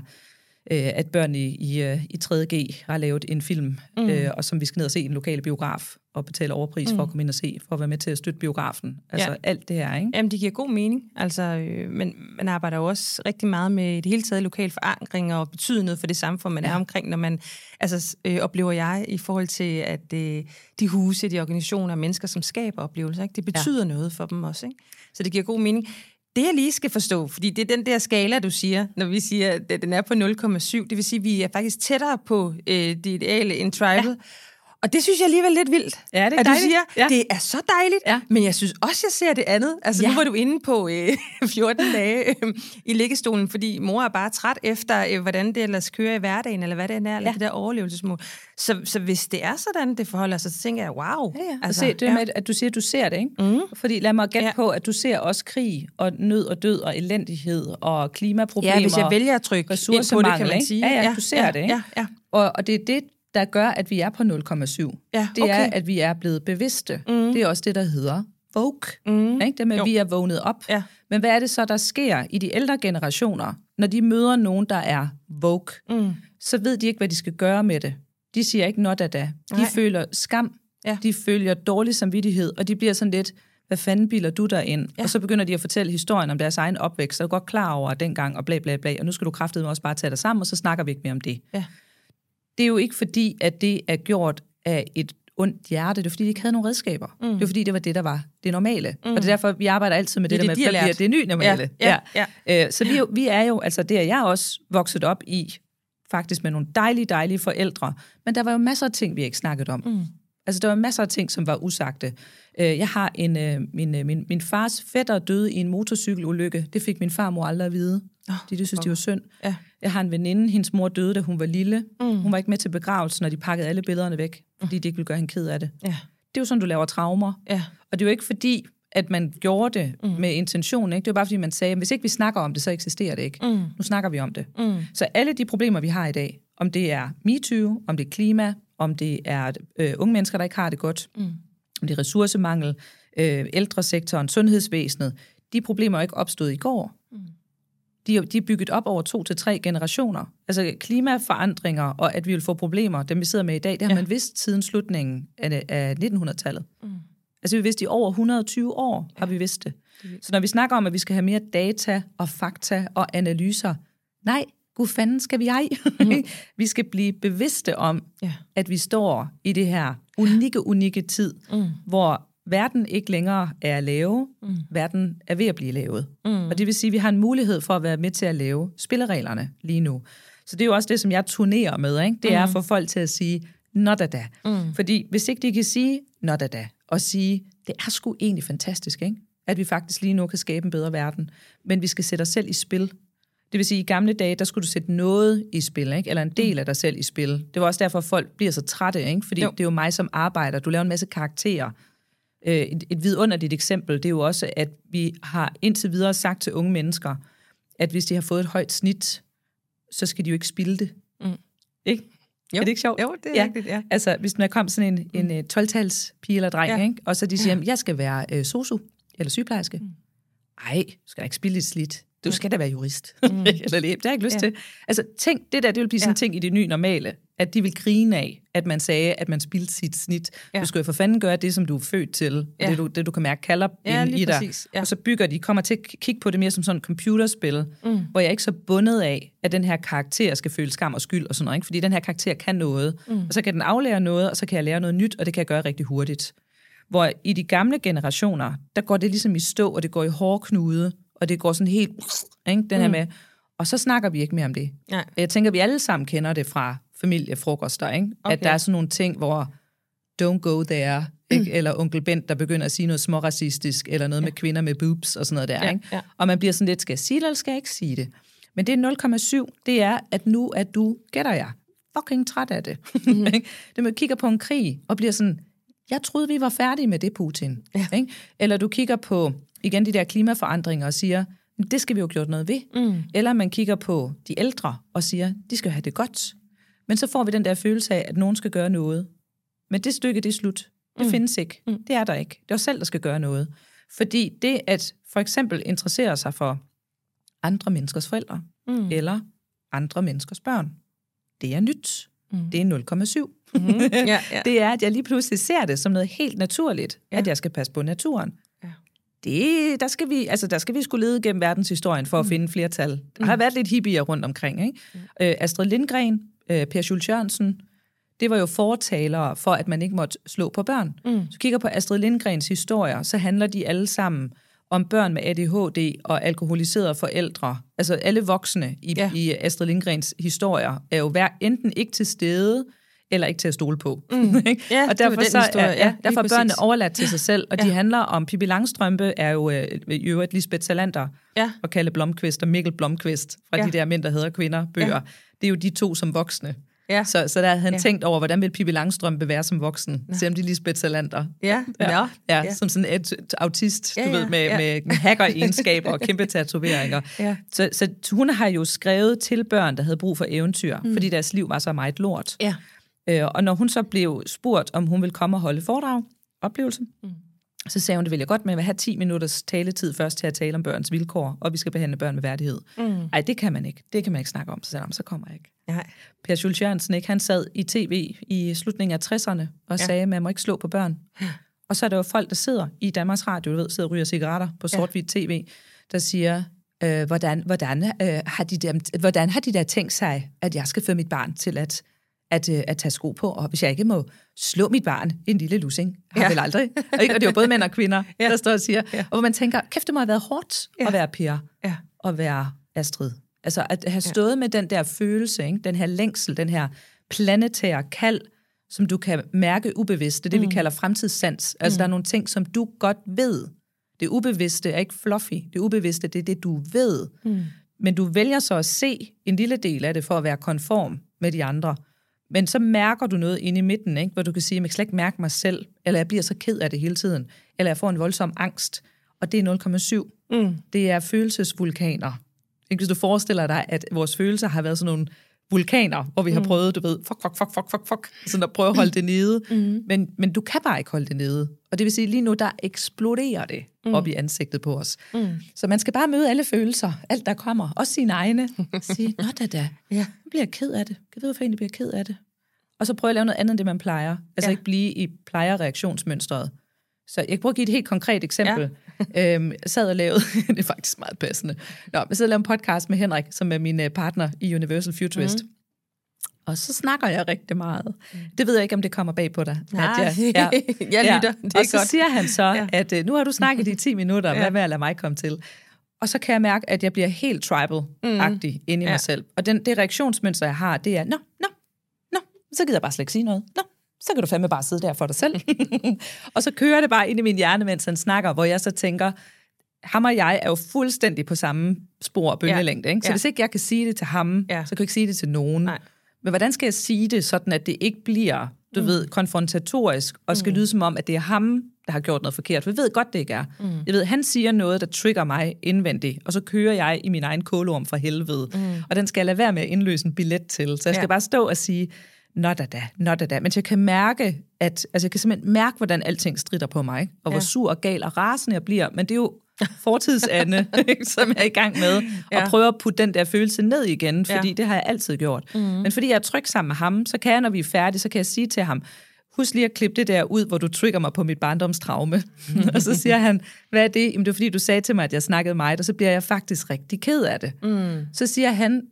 øh, at børn i, i, øh, i 3.G har lavet en film, mm. øh, og som vi skal ned og se i en lokal biograf, og betale overpris mm. for at komme ind og se, for at være med til at støtte biografen. Altså ja. alt det her, ikke? Jamen, det giver god mening. Altså, øh, men man arbejder jo også rigtig meget med det hele taget lokal forankring og betyde noget for det samfund, man ja. er omkring, når man, altså øh, oplever jeg i forhold til, at øh, de huse, de organisationer og mennesker, som skaber oplevelser, ikke? det betyder ja. noget for dem også. Ikke? Så det giver god mening. Det jeg lige skal forstå, fordi det er den der skala, du siger, når vi siger, at den er på 0,7, det vil sige, at vi er faktisk tættere på øh, det ideale end tribal. Ja. Og det synes jeg alligevel lidt vildt, ja, det er at dejligt. du siger, ja. det er så dejligt, ja. men jeg synes også, jeg ser det andet. Altså ja. nu var du inde på øh, 14 dage øh, i liggestolen, fordi mor er bare træt efter, øh, hvordan det ellers kører i hverdagen, eller hvad det er, eller ja. det der overlevelsesmål. Så, så hvis det er sådan, det forholder sig, så tænker jeg, wow. Ja, ja. Altså, se, det ja. med, at du siger, at du ser det, ikke? Mm. Fordi lad mig gætte ja. på, at du ser også krig og nød og død og elendighed og klimaproblemer. Ja, hvis jeg vælger at trykke ind på det, kan man sige. Ja, ja, du ser ja, det, ikke? Ja, ja. Og, og det er det, der gør, at vi er på 0,7. Ja, det okay. er, at vi er blevet bevidste. Mm. Det er også det, der hedder woke. Mm. Ikke? Det med, at vi er vågnet op. Ja. Men hvad er det så, der sker i de ældre generationer, når de møder nogen, der er woke? Mm. Så ved de ikke, hvad de skal gøre med det. De siger ikke not da da. De Nej. føler skam. Ja. De føler dårlig samvittighed, og de bliver sådan lidt, hvad fanden biler du der ind? Ja. Og så begynder de at fortælle historien om deres egen opvækst, så er du godt klar over dengang, og bla bla bla, og nu skal du kraftedeme også bare tage dig sammen, og så snakker vi ikke mere om det. Ja det er jo ikke fordi, at det er gjort af et ondt hjerte. Det er fordi, de ikke havde nogen redskaber. Mm. Det er fordi, det var det, der var det normale. Mm. Og det er derfor, vi arbejder altid med det, det der med, at det, det nye normale. Ja, ja, ja. Øh, så vi, vi er jo, altså det er jeg også vokset op i, faktisk med nogle dejlige, dejlige forældre. Men der var jo masser af ting, vi ikke snakket om. Mm. Altså, der var masser af ting, som var usagte. Øh, jeg har en, øh, min, min, min fars fætter døde i en motorcykelulykke. Det fik min farmor aldrig at vide. Oh, de, de synes, det var synd. Ja. Jeg har en veninde, hendes mor døde, da hun var lille. Mm. Hun var ikke med til begravelsen, når de pakkede alle billederne væk, fordi de ikke ville gøre hende ked af det. Ja. Det er jo sådan, du laver traumer. Ja. Og det er jo ikke fordi, at man gjorde det mm. med intention. Ikke? Det var bare fordi, man sagde, at hvis ikke vi snakker om det, så eksisterer det ikke. Mm. Nu snakker vi om det. Mm. Så alle de problemer, vi har i dag, om det er MeToo, om det er klima, om det er øh, unge mennesker, der ikke har det godt, mm. om det er ressourcemangel, øh, ældresektoren, sundhedsvæsenet, de problemer er ikke opstået i går. Mm de, de er bygget op over to til tre generationer. Altså klimaforandringer og at vi vil få problemer, dem vi sidder med i dag, det har ja. man vidst siden slutningen af, af 1900-tallet. Mm. Altså vi har vidst i over 120 år, ja. har vi vidst det. Så når vi snakker om, at vi skal have mere data og fakta og analyser, nej, gud fanden skal vi ej? Mm. vi skal blive bevidste om, Ja. at vi står i det her unikke, unikke tid, mm. hvor verden ikke længere er at lave, mm. verden er ved at blive lavet. Mm. Og det vil sige, at vi har en mulighed for at være med til at lave spillereglerne lige nu. Så det er jo også det, som jeg turnerer med. Ikke? Det er at få folk til at sige, not da da. Mm. Fordi hvis ikke de kan sige, not da da, og sige, det er sgu egentlig fantastisk, ikke? at vi faktisk lige nu kan skabe en bedre verden, men vi skal sætte os selv i spil. Det vil sige, at i gamle dage, der skulle du sætte noget i spil, ikke? eller en del af dig selv i spil. Det var også derfor, at folk bliver så trætte, ikke? fordi. Jo. det er jo mig som arbejder. Du laver en masse karakterer. Øh, Et, et vidunderligt eksempel, det er jo også, at vi har indtil videre sagt til unge mennesker, at hvis de har fået et højt snit, så skal de jo ikke spilde det. Mm. Ikke? Jo. Er det ikke sjovt? Jo, det er rigtigt, ja. Altså, hvis der kom sådan en, en mm. 12-tals pige eller dreng, Ja. ja. ikke? og så de siger, jeg skal være øh, sosu eller sygeplejerske. Mm. Ej, du skal ikke spille dit slidt. Du skal da være jurist. Mm. eller læge. Det har jeg ikke lyst Ja. til. Altså, tænk, det der, det vil blive sådan en Ja. ting i det nye normale, at de vil grine af, at man sagde, at man spildte sit snit. Ja. Du skal jo for fanden gøre det, som du er født til, ja. Det, du, det du kan mærke kalder Ja, ind i dig. præcis. Ja. Og så bygger de, kommer til at kigge på det mere som sådan et computerspil, mm. hvor jeg er ikke så bundet af, at den her karakter skal føle skam og skyld og sådan noget, ikke? fordi den her karakter kan noget, mm. og så kan den aflære noget, og så kan jeg lære noget nyt, og det kan jeg gøre rigtig hurtigt. Hvor i de gamle generationer, der går det ligesom i stå, og det går i hårdknude, og det går sådan helt, ikke? den her med, og så snakker vi ikke mere om det. Nej. Jeg tænker, vi alle sammen kender det fra familiefrokoster, ikke? Okay. at der er sådan nogle ting, hvor don't go there, ikke? eller onkel Bent, der begynder at sige noget småracistisk, eller noget ja. med kvinder med boobs og sådan noget der. Ja, ikke? ja. Og man bliver sådan lidt, skal jeg sige det, eller skal jeg ikke sige det? Men det er 0,7, det er, at nu er du, gætter jeg, fucking træt af det. Mm. det man kigger på en krig, og bliver sådan, jeg troede, vi var færdige med det, Putin. Ja. Ikke? Eller du kigger på, igen, de der klimaforandringer og siger, det skal vi jo gjort noget ved. Mm. Eller man kigger på de ældre og siger, de skal have det godt. Men så får vi den der følelse af, at nogen skal gøre noget. Men det stykke, det er slut. Det mm. findes ikke. Mm. Det er der ikke. Det er os selv, der skal gøre noget. Fordi det at for eksempel interessere sig for andre menneskers forældre, mm. eller andre menneskers børn, det er nyt. Mm. Det er 0,7. Mm. Ja, ja. det er, at jeg lige pludselig ser det som noget helt naturligt, ja. at jeg skal passe på naturen. Ja. Det, der, skal vi, altså, der skal vi skulle lede gennem verdenshistorien for at finde flertal. Der har været lidt hippier rundt omkring. Ikke? Øh, Astrid Lindgren, øh, Per Schultz Jørgensen, det var jo fortalere for, at man ikke måtte slå på børn. Mm. Så kigger på Astrid Lindgrens historier, så handler de alle sammen om børn med ADHD og alkoholiserede forældre. Altså alle voksne i, Ja. i Astrid Lindgrens historier er jo hver, enten ikke til stede, eller ikke til at stole på. Mm. Ja, og derfor, så, historie, ja, ja, derfor er børnene præcis. overladt til sig selv, og ja. De handler om Pippi Langstrømpe, er jo øh, i øvrigt Lisbeth Salander, Ja. og Kalle Blomqvist og Mikkel Blomqvist fra Ja. de der mænd, der hedder kvinder, bøger. Ja. Det er jo de to som voksne. Ja. Så, så der havde han Ja. tænkt over, hvordan vil Pippi Langstrømpe være som voksen, ja. selvom de er Lisbeth Salander. Ja, Ja, ja, Ja. som sådan et autist, Ja, du ja, ved, med, ja. med hacker-egenskaber og kæmpe tatoveringer. Ja. Så, så hun har jo skrevet til børn, der havde brug for eventyr, mm. fordi deres liv var så meget lort. Ja. Øh, og når hun så blev spurgt, om hun ville komme og holde foredrag, oplevelse, mm. Så sagde hun, det vil jeg godt, men jeg vil have 10 minutters taletid først til at tale om børns vilkår, og vi skal behandle børn med værdighed. Mm. Ej, det kan man ikke. Det kan man ikke snakke om, så selvom så kommer jeg ikke. Nej. Per Schultz Jørgensen, ikke? han sad i tv i slutningen af 60'erne og ja. sagde, at man må ikke slå på børn. Og så er der jo folk, der sidder i Danmarks Radio, du ved, sidder og ryger cigaretter på sort-hvidt tv, der siger, øh, hvordan, hvordan, øh, har de der, hvordan har de der tænkt sig, at jeg skal føre mit barn til at, at, øh, at tage sko på, og hvis jeg ikke må slå mit barn, en lille lussing, har Ja. vel aldrig. Og, ikke? og det er jo både mænd og kvinder, Ja. der står og siger, Ja. og hvor man tænker, kæft, det må have været hårdt Ja. at være Per Ja. at være Astrid. Altså at have stået ja. med den der følelse, ikke? den her længsel, den her planetære kald, som du kan mærke ubevidst. Det er det, mm. vi kalder fremtidssans. Altså mm. der er nogle ting, som du godt ved. Det ubevidste er ikke fluffy. Det ubevidste, det er det, du ved. Mm. Men du vælger så at se en lille del af det, for at være konform med de andre. Men så mærker du noget inde i midten, ikke? hvor du kan sige, at jeg kan slet ikke mærke mig selv, eller jeg bliver så ked af det hele tiden, eller jeg får en voldsom angst, og det er 0,7. Mm. Det er følelsesvulkaner. Ikke, Hvis du forestiller dig, at vores følelser har været sådan nogle vulkaner, hvor vi har prøvet, du ved, fuck, fuck, fuck, fuck, fuck, fuck, sådan at prøve at holde det nede. Mm. Men, men du kan bare ikke holde det nede. Og det vil sige, lige nu, der eksploderer det mm. op i ansigtet på os. Mm. Så man skal bare møde alle følelser, alt der kommer, også sine egne. Sige, nå da da, Ja. jeg bliver ked af det. Jeg ved, hvorfor jeg egentlig bliver ked af det. Og så prøve at lave noget andet, end det man plejer. Altså Ja. ikke blive i plejerreaktionsmønstret. Så jeg kan prøve at give et helt konkret eksempel. Ja. øhm, jeg sad og lavede, det er faktisk meget passende, Nå, jeg sad og lavede en podcast med Henrik, som er min øh, partner i Universal Futurist. Mm. Og så snakker jeg rigtig meget. Mm. Det ved jeg ikke, om det kommer bag på dig. Nej, at jeg, ja, jeg lytter. Ja. Det er og så godt. siger han så, ja. at øh, nu har du snakket i 10 minutter, ja. hvad med at lade mig komme til? Og så kan jeg mærke, at jeg bliver helt tribal-agtig mm. inde i ja. mig selv. Og den, det reaktionsmønster, jeg har, det er, nå, nå, nå, så gider jeg bare slet ikke sige noget. Nå, så kan du fandme bare sidde der for dig selv. og så kører det bare ind i min hjerne, mens han snakker, hvor jeg så tænker, ham og jeg er jo fuldstændig på samme spor og bølgelængde. Ikke? Så Ja. hvis ikke jeg kan sige det til ham, Ja. så kan jeg ikke sige det til nogen. Nej. Men hvordan skal jeg sige det, sådan at det ikke bliver, du mm. ved, konfrontatorisk, og skal mm. lyde som om, at det er ham, der har gjort noget forkert? For jeg ved godt, det ikke er. Mm. Jeg ved, han siger noget, der trigger mig indvendigt, og så kører jeg i min egen kolorm for helvede. Mm. Og den skal jeg lade være med at indløse en billet til. Så jeg skal Ja. bare stå og sige, nå da nå da. Men jeg kan mærke, at, altså jeg kan simpelthen mærke, hvordan alting strider på mig, og hvor Ja. sur og gal og rasende jeg bliver. Men det er jo fortidsande, som jeg er i gang med, Ja. og prøver at putte den der følelse ned igen, fordi Ja. det har jeg altid gjort. Mm. Men fordi jeg er tryg sammen med ham, så kan jeg, når vi er færdige, så kan jeg sige til ham, husk lige at klippe det der ud, hvor du trigger mig på mit barndomstraume. og så siger han, hvad er det? Jamen det er fordi, du sagde til mig, at jeg snakkede meget, og så bliver jeg faktisk rigtig ked af det. Mm. Så siger han,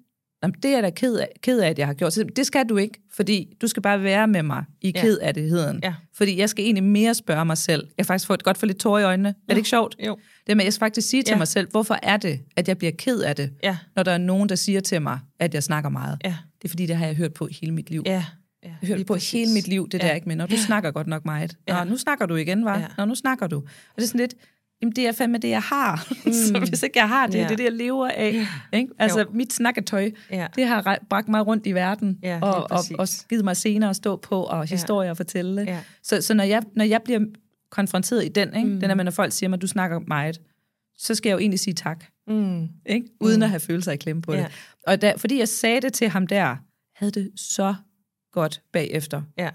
Jamen, det er jeg da ked af, ked af, at jeg har gjort. Så det skal du ikke, fordi du skal bare være med mig i Ja. ked af det Ja. Fordi jeg skal egentlig mere spørge mig selv. Jeg faktisk fået godt for lidt tår i øjnene. Er det ikke sjovt? Jo. Det med, jeg skal faktisk sige til Ja. mig selv, hvorfor er det, at jeg bliver ked af det, Ja. når der er nogen, der siger til mig, at jeg snakker meget. Ja. Det er fordi, det har jeg hørt på hele mit liv. Ja. ja. Jeg har hørt på præcis. hele mit liv, det Ja. der ikke, men når du snakker godt nok meget. Nå, Ja. nu snakker du igen, var? Ja. Nå, nu snakker du. Og det er sådan lidt, jamen det er fandme det, jeg har. Mm. så hvis ikke jeg har det, Ja. det er det, jeg lever af. Ikke? Altså, Jo. mit snakketøj, Ja. det har bragt mig rundt i verden, lige og, og, og givet mig scener at stå på, og historier at fortælle. Ja. Så, så når, jeg, når jeg bliver konfronteret i den, ikke? Mm. den er, når folk siger mig, du snakker meget, så skal jeg jo egentlig sige tak. Mm. Ikke? Uden mm. at have følelser i klemme på Ja. det. Og da, fordi jeg sagde det til ham der, havde det så godt bagefter. Ja.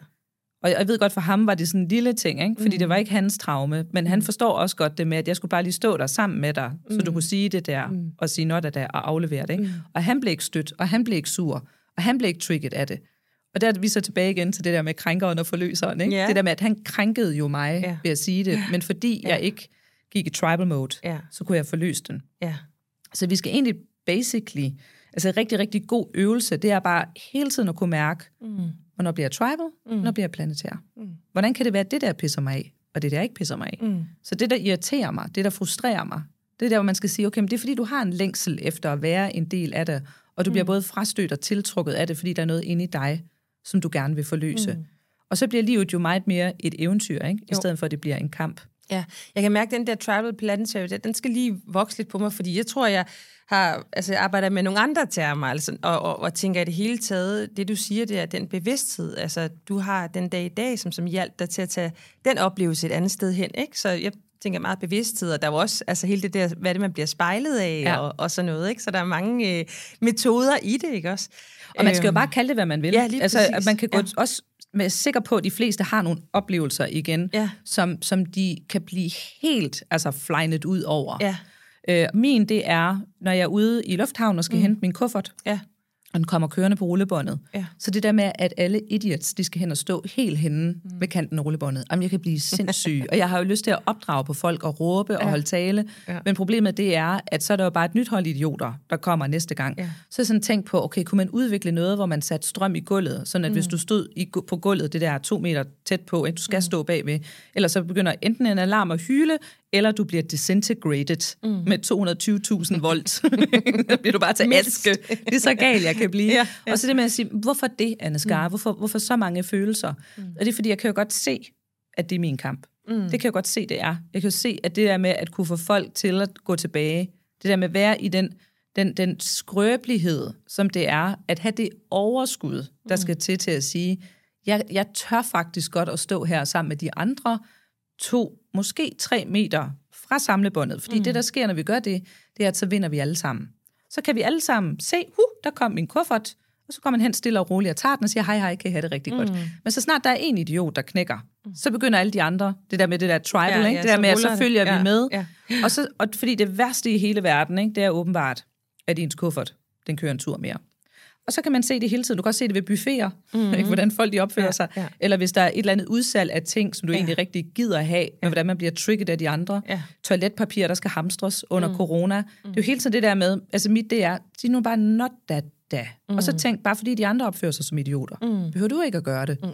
Og jeg ved godt, for ham var det sådan en lille ting, ikke? fordi mm. det var ikke hans traume, men han forstår også godt det med, at jeg skulle bare lige stå der sammen med dig, mm. så du kunne sige det der, mm. og sige noget der, og aflevere det. Ikke? Mm. Og han blev ikke stødt, og han blev ikke sur, og han blev ikke trigget af det. Og der er vi så tilbage igen til det der med krænkeren og forløseren. Ikke? Ja. Det der med, at han krænkede jo mig Ja. ved at sige det, men fordi jeg ikke gik i tribal mode, Ja. så kunne jeg forløse den. Ja. Så vi skal egentlig basically, altså en rigtig, rigtig god øvelse, det er bare hele tiden at kunne mærke, mm. Hvornår bliver jeg tribal, mm. hvornår bliver jeg planetær. Mm. Hvordan kan det være, at det der pisser mig af, og det der ikke pisser mig af? Mm. Så det, der irriterer mig, det der frustrerer mig, det er der, hvor man skal sige, okay, men det er fordi, du har en længsel efter at være en del af det, og du mm. bliver både frastødt og tiltrukket af det, fordi der er noget inde i dig, som du gerne vil forløse. Mm. Og så bliver livet jo meget mere et eventyr, ikke? i stedet for, at det bliver en kamp. Ja, jeg kan mærke, at den der tribal planetary, den- skal lige vokse lidt på mig, fordi jeg tror, jeg har altså, jeg arbejder med nogle andre termer, altså, og, og, og tænker i det hele taget, det du siger, det er den bevidsthed, altså du har den dag i dag, som, som hjalp dig til at tage den oplevelse et andet sted hen, ikke? Så jeg tænker meget bevidsthed, og der er også altså, hele det der, hvad det, man bliver spejlet af, Ja. og, og sådan noget, ikke? Så der er mange øh, metoder i det, ikke også? Og man skal jo Øhm, bare kalde det, hvad man vil. ja, lige altså, præcis. man kan gå Ja. også være sikker på, at de fleste har nogle oplevelser igen, Ja. som, som de kan blive helt altså, flynet ud over. Ja. Øh, min, det er, når jeg er ude i lufthavnen og skal mm. hente min kuffert, Ja. Og den kommer kørende på rullebåndet. Ja. Så det der med, at alle idiots, de skal hen og stå helt henne mm. ved kanten af rullebåndet. Jamen, jeg kan blive sindssyg. og jeg har jo lyst til at opdrage på folk og råbe ja. og holde tale. Ja. Men problemet det er, at så er der jo bare et nyt hold idioter, der kommer næste gang. Ja. Så er sådan tænkt på, okay, kunne man udvikle noget, hvor man satte strøm i gulvet, sådan at mm. hvis du stod i, på gulvet, det der er to meter tæt på, ikke, du skal mm. stå bagved, eller så begynder enten en alarm at hyle, eller du bliver disintegrated mm. med 220.000 volt. så bliver du bare til aske. Det er så galt, jeg kan blive. Ja, ja. Og så det med at sige, hvorfor det, Anne Skar? Mm. Hvorfor, hvorfor så mange følelser? Mm. Og det er, fordi jeg kan jo godt se, at det er min kamp. Mm. Det kan jeg godt se, det er. Jeg kan jo se, at det der med at kunne få folk til at gå tilbage, det der med at være i den, den, den skrøbelighed, som det er, at have det overskud, der skal til til at sige, jeg, jeg tør faktisk godt at stå her sammen med de andre to, måske tre meter fra samlebåndet. Fordi mm. det, der sker, når vi gør det, det er, at så vinder vi alle sammen. Så kan vi alle sammen se, huh, der kom min kuffert, og så kommer man hen stille og roligt og tager den og siger, hej, hej, kan I have det rigtig mm. godt. Men så snart der er en idiot, der knækker, så begynder alle de andre, det der med det der tribal, Ja, ikke? ja, det der med, at så ruller det. følger vi Ja, med. ja. Og, så, og fordi det værste i hele verden, ikke, det er åbenbart, at ens kuffert, den kører en tur mere. Og så kan man se det hele tiden. Du kan også se det ved buffeter, mm-hmm. ikke, hvordan folk de opfører ja, sig. Ja. Eller hvis der er et eller andet udsalg af ting, som du ja. egentlig rigtig gider have, ja. men hvordan man bliver trigget af de andre. Ja. Toiletpapir, der skal hamstres under mm. corona. Det er jo hele tiden det der med, altså mit det er, sig nu bare not that da. Mm. Og så tænk, bare fordi de andre opfører sig som idioter, mm. behøver du ikke at gøre det. Mm.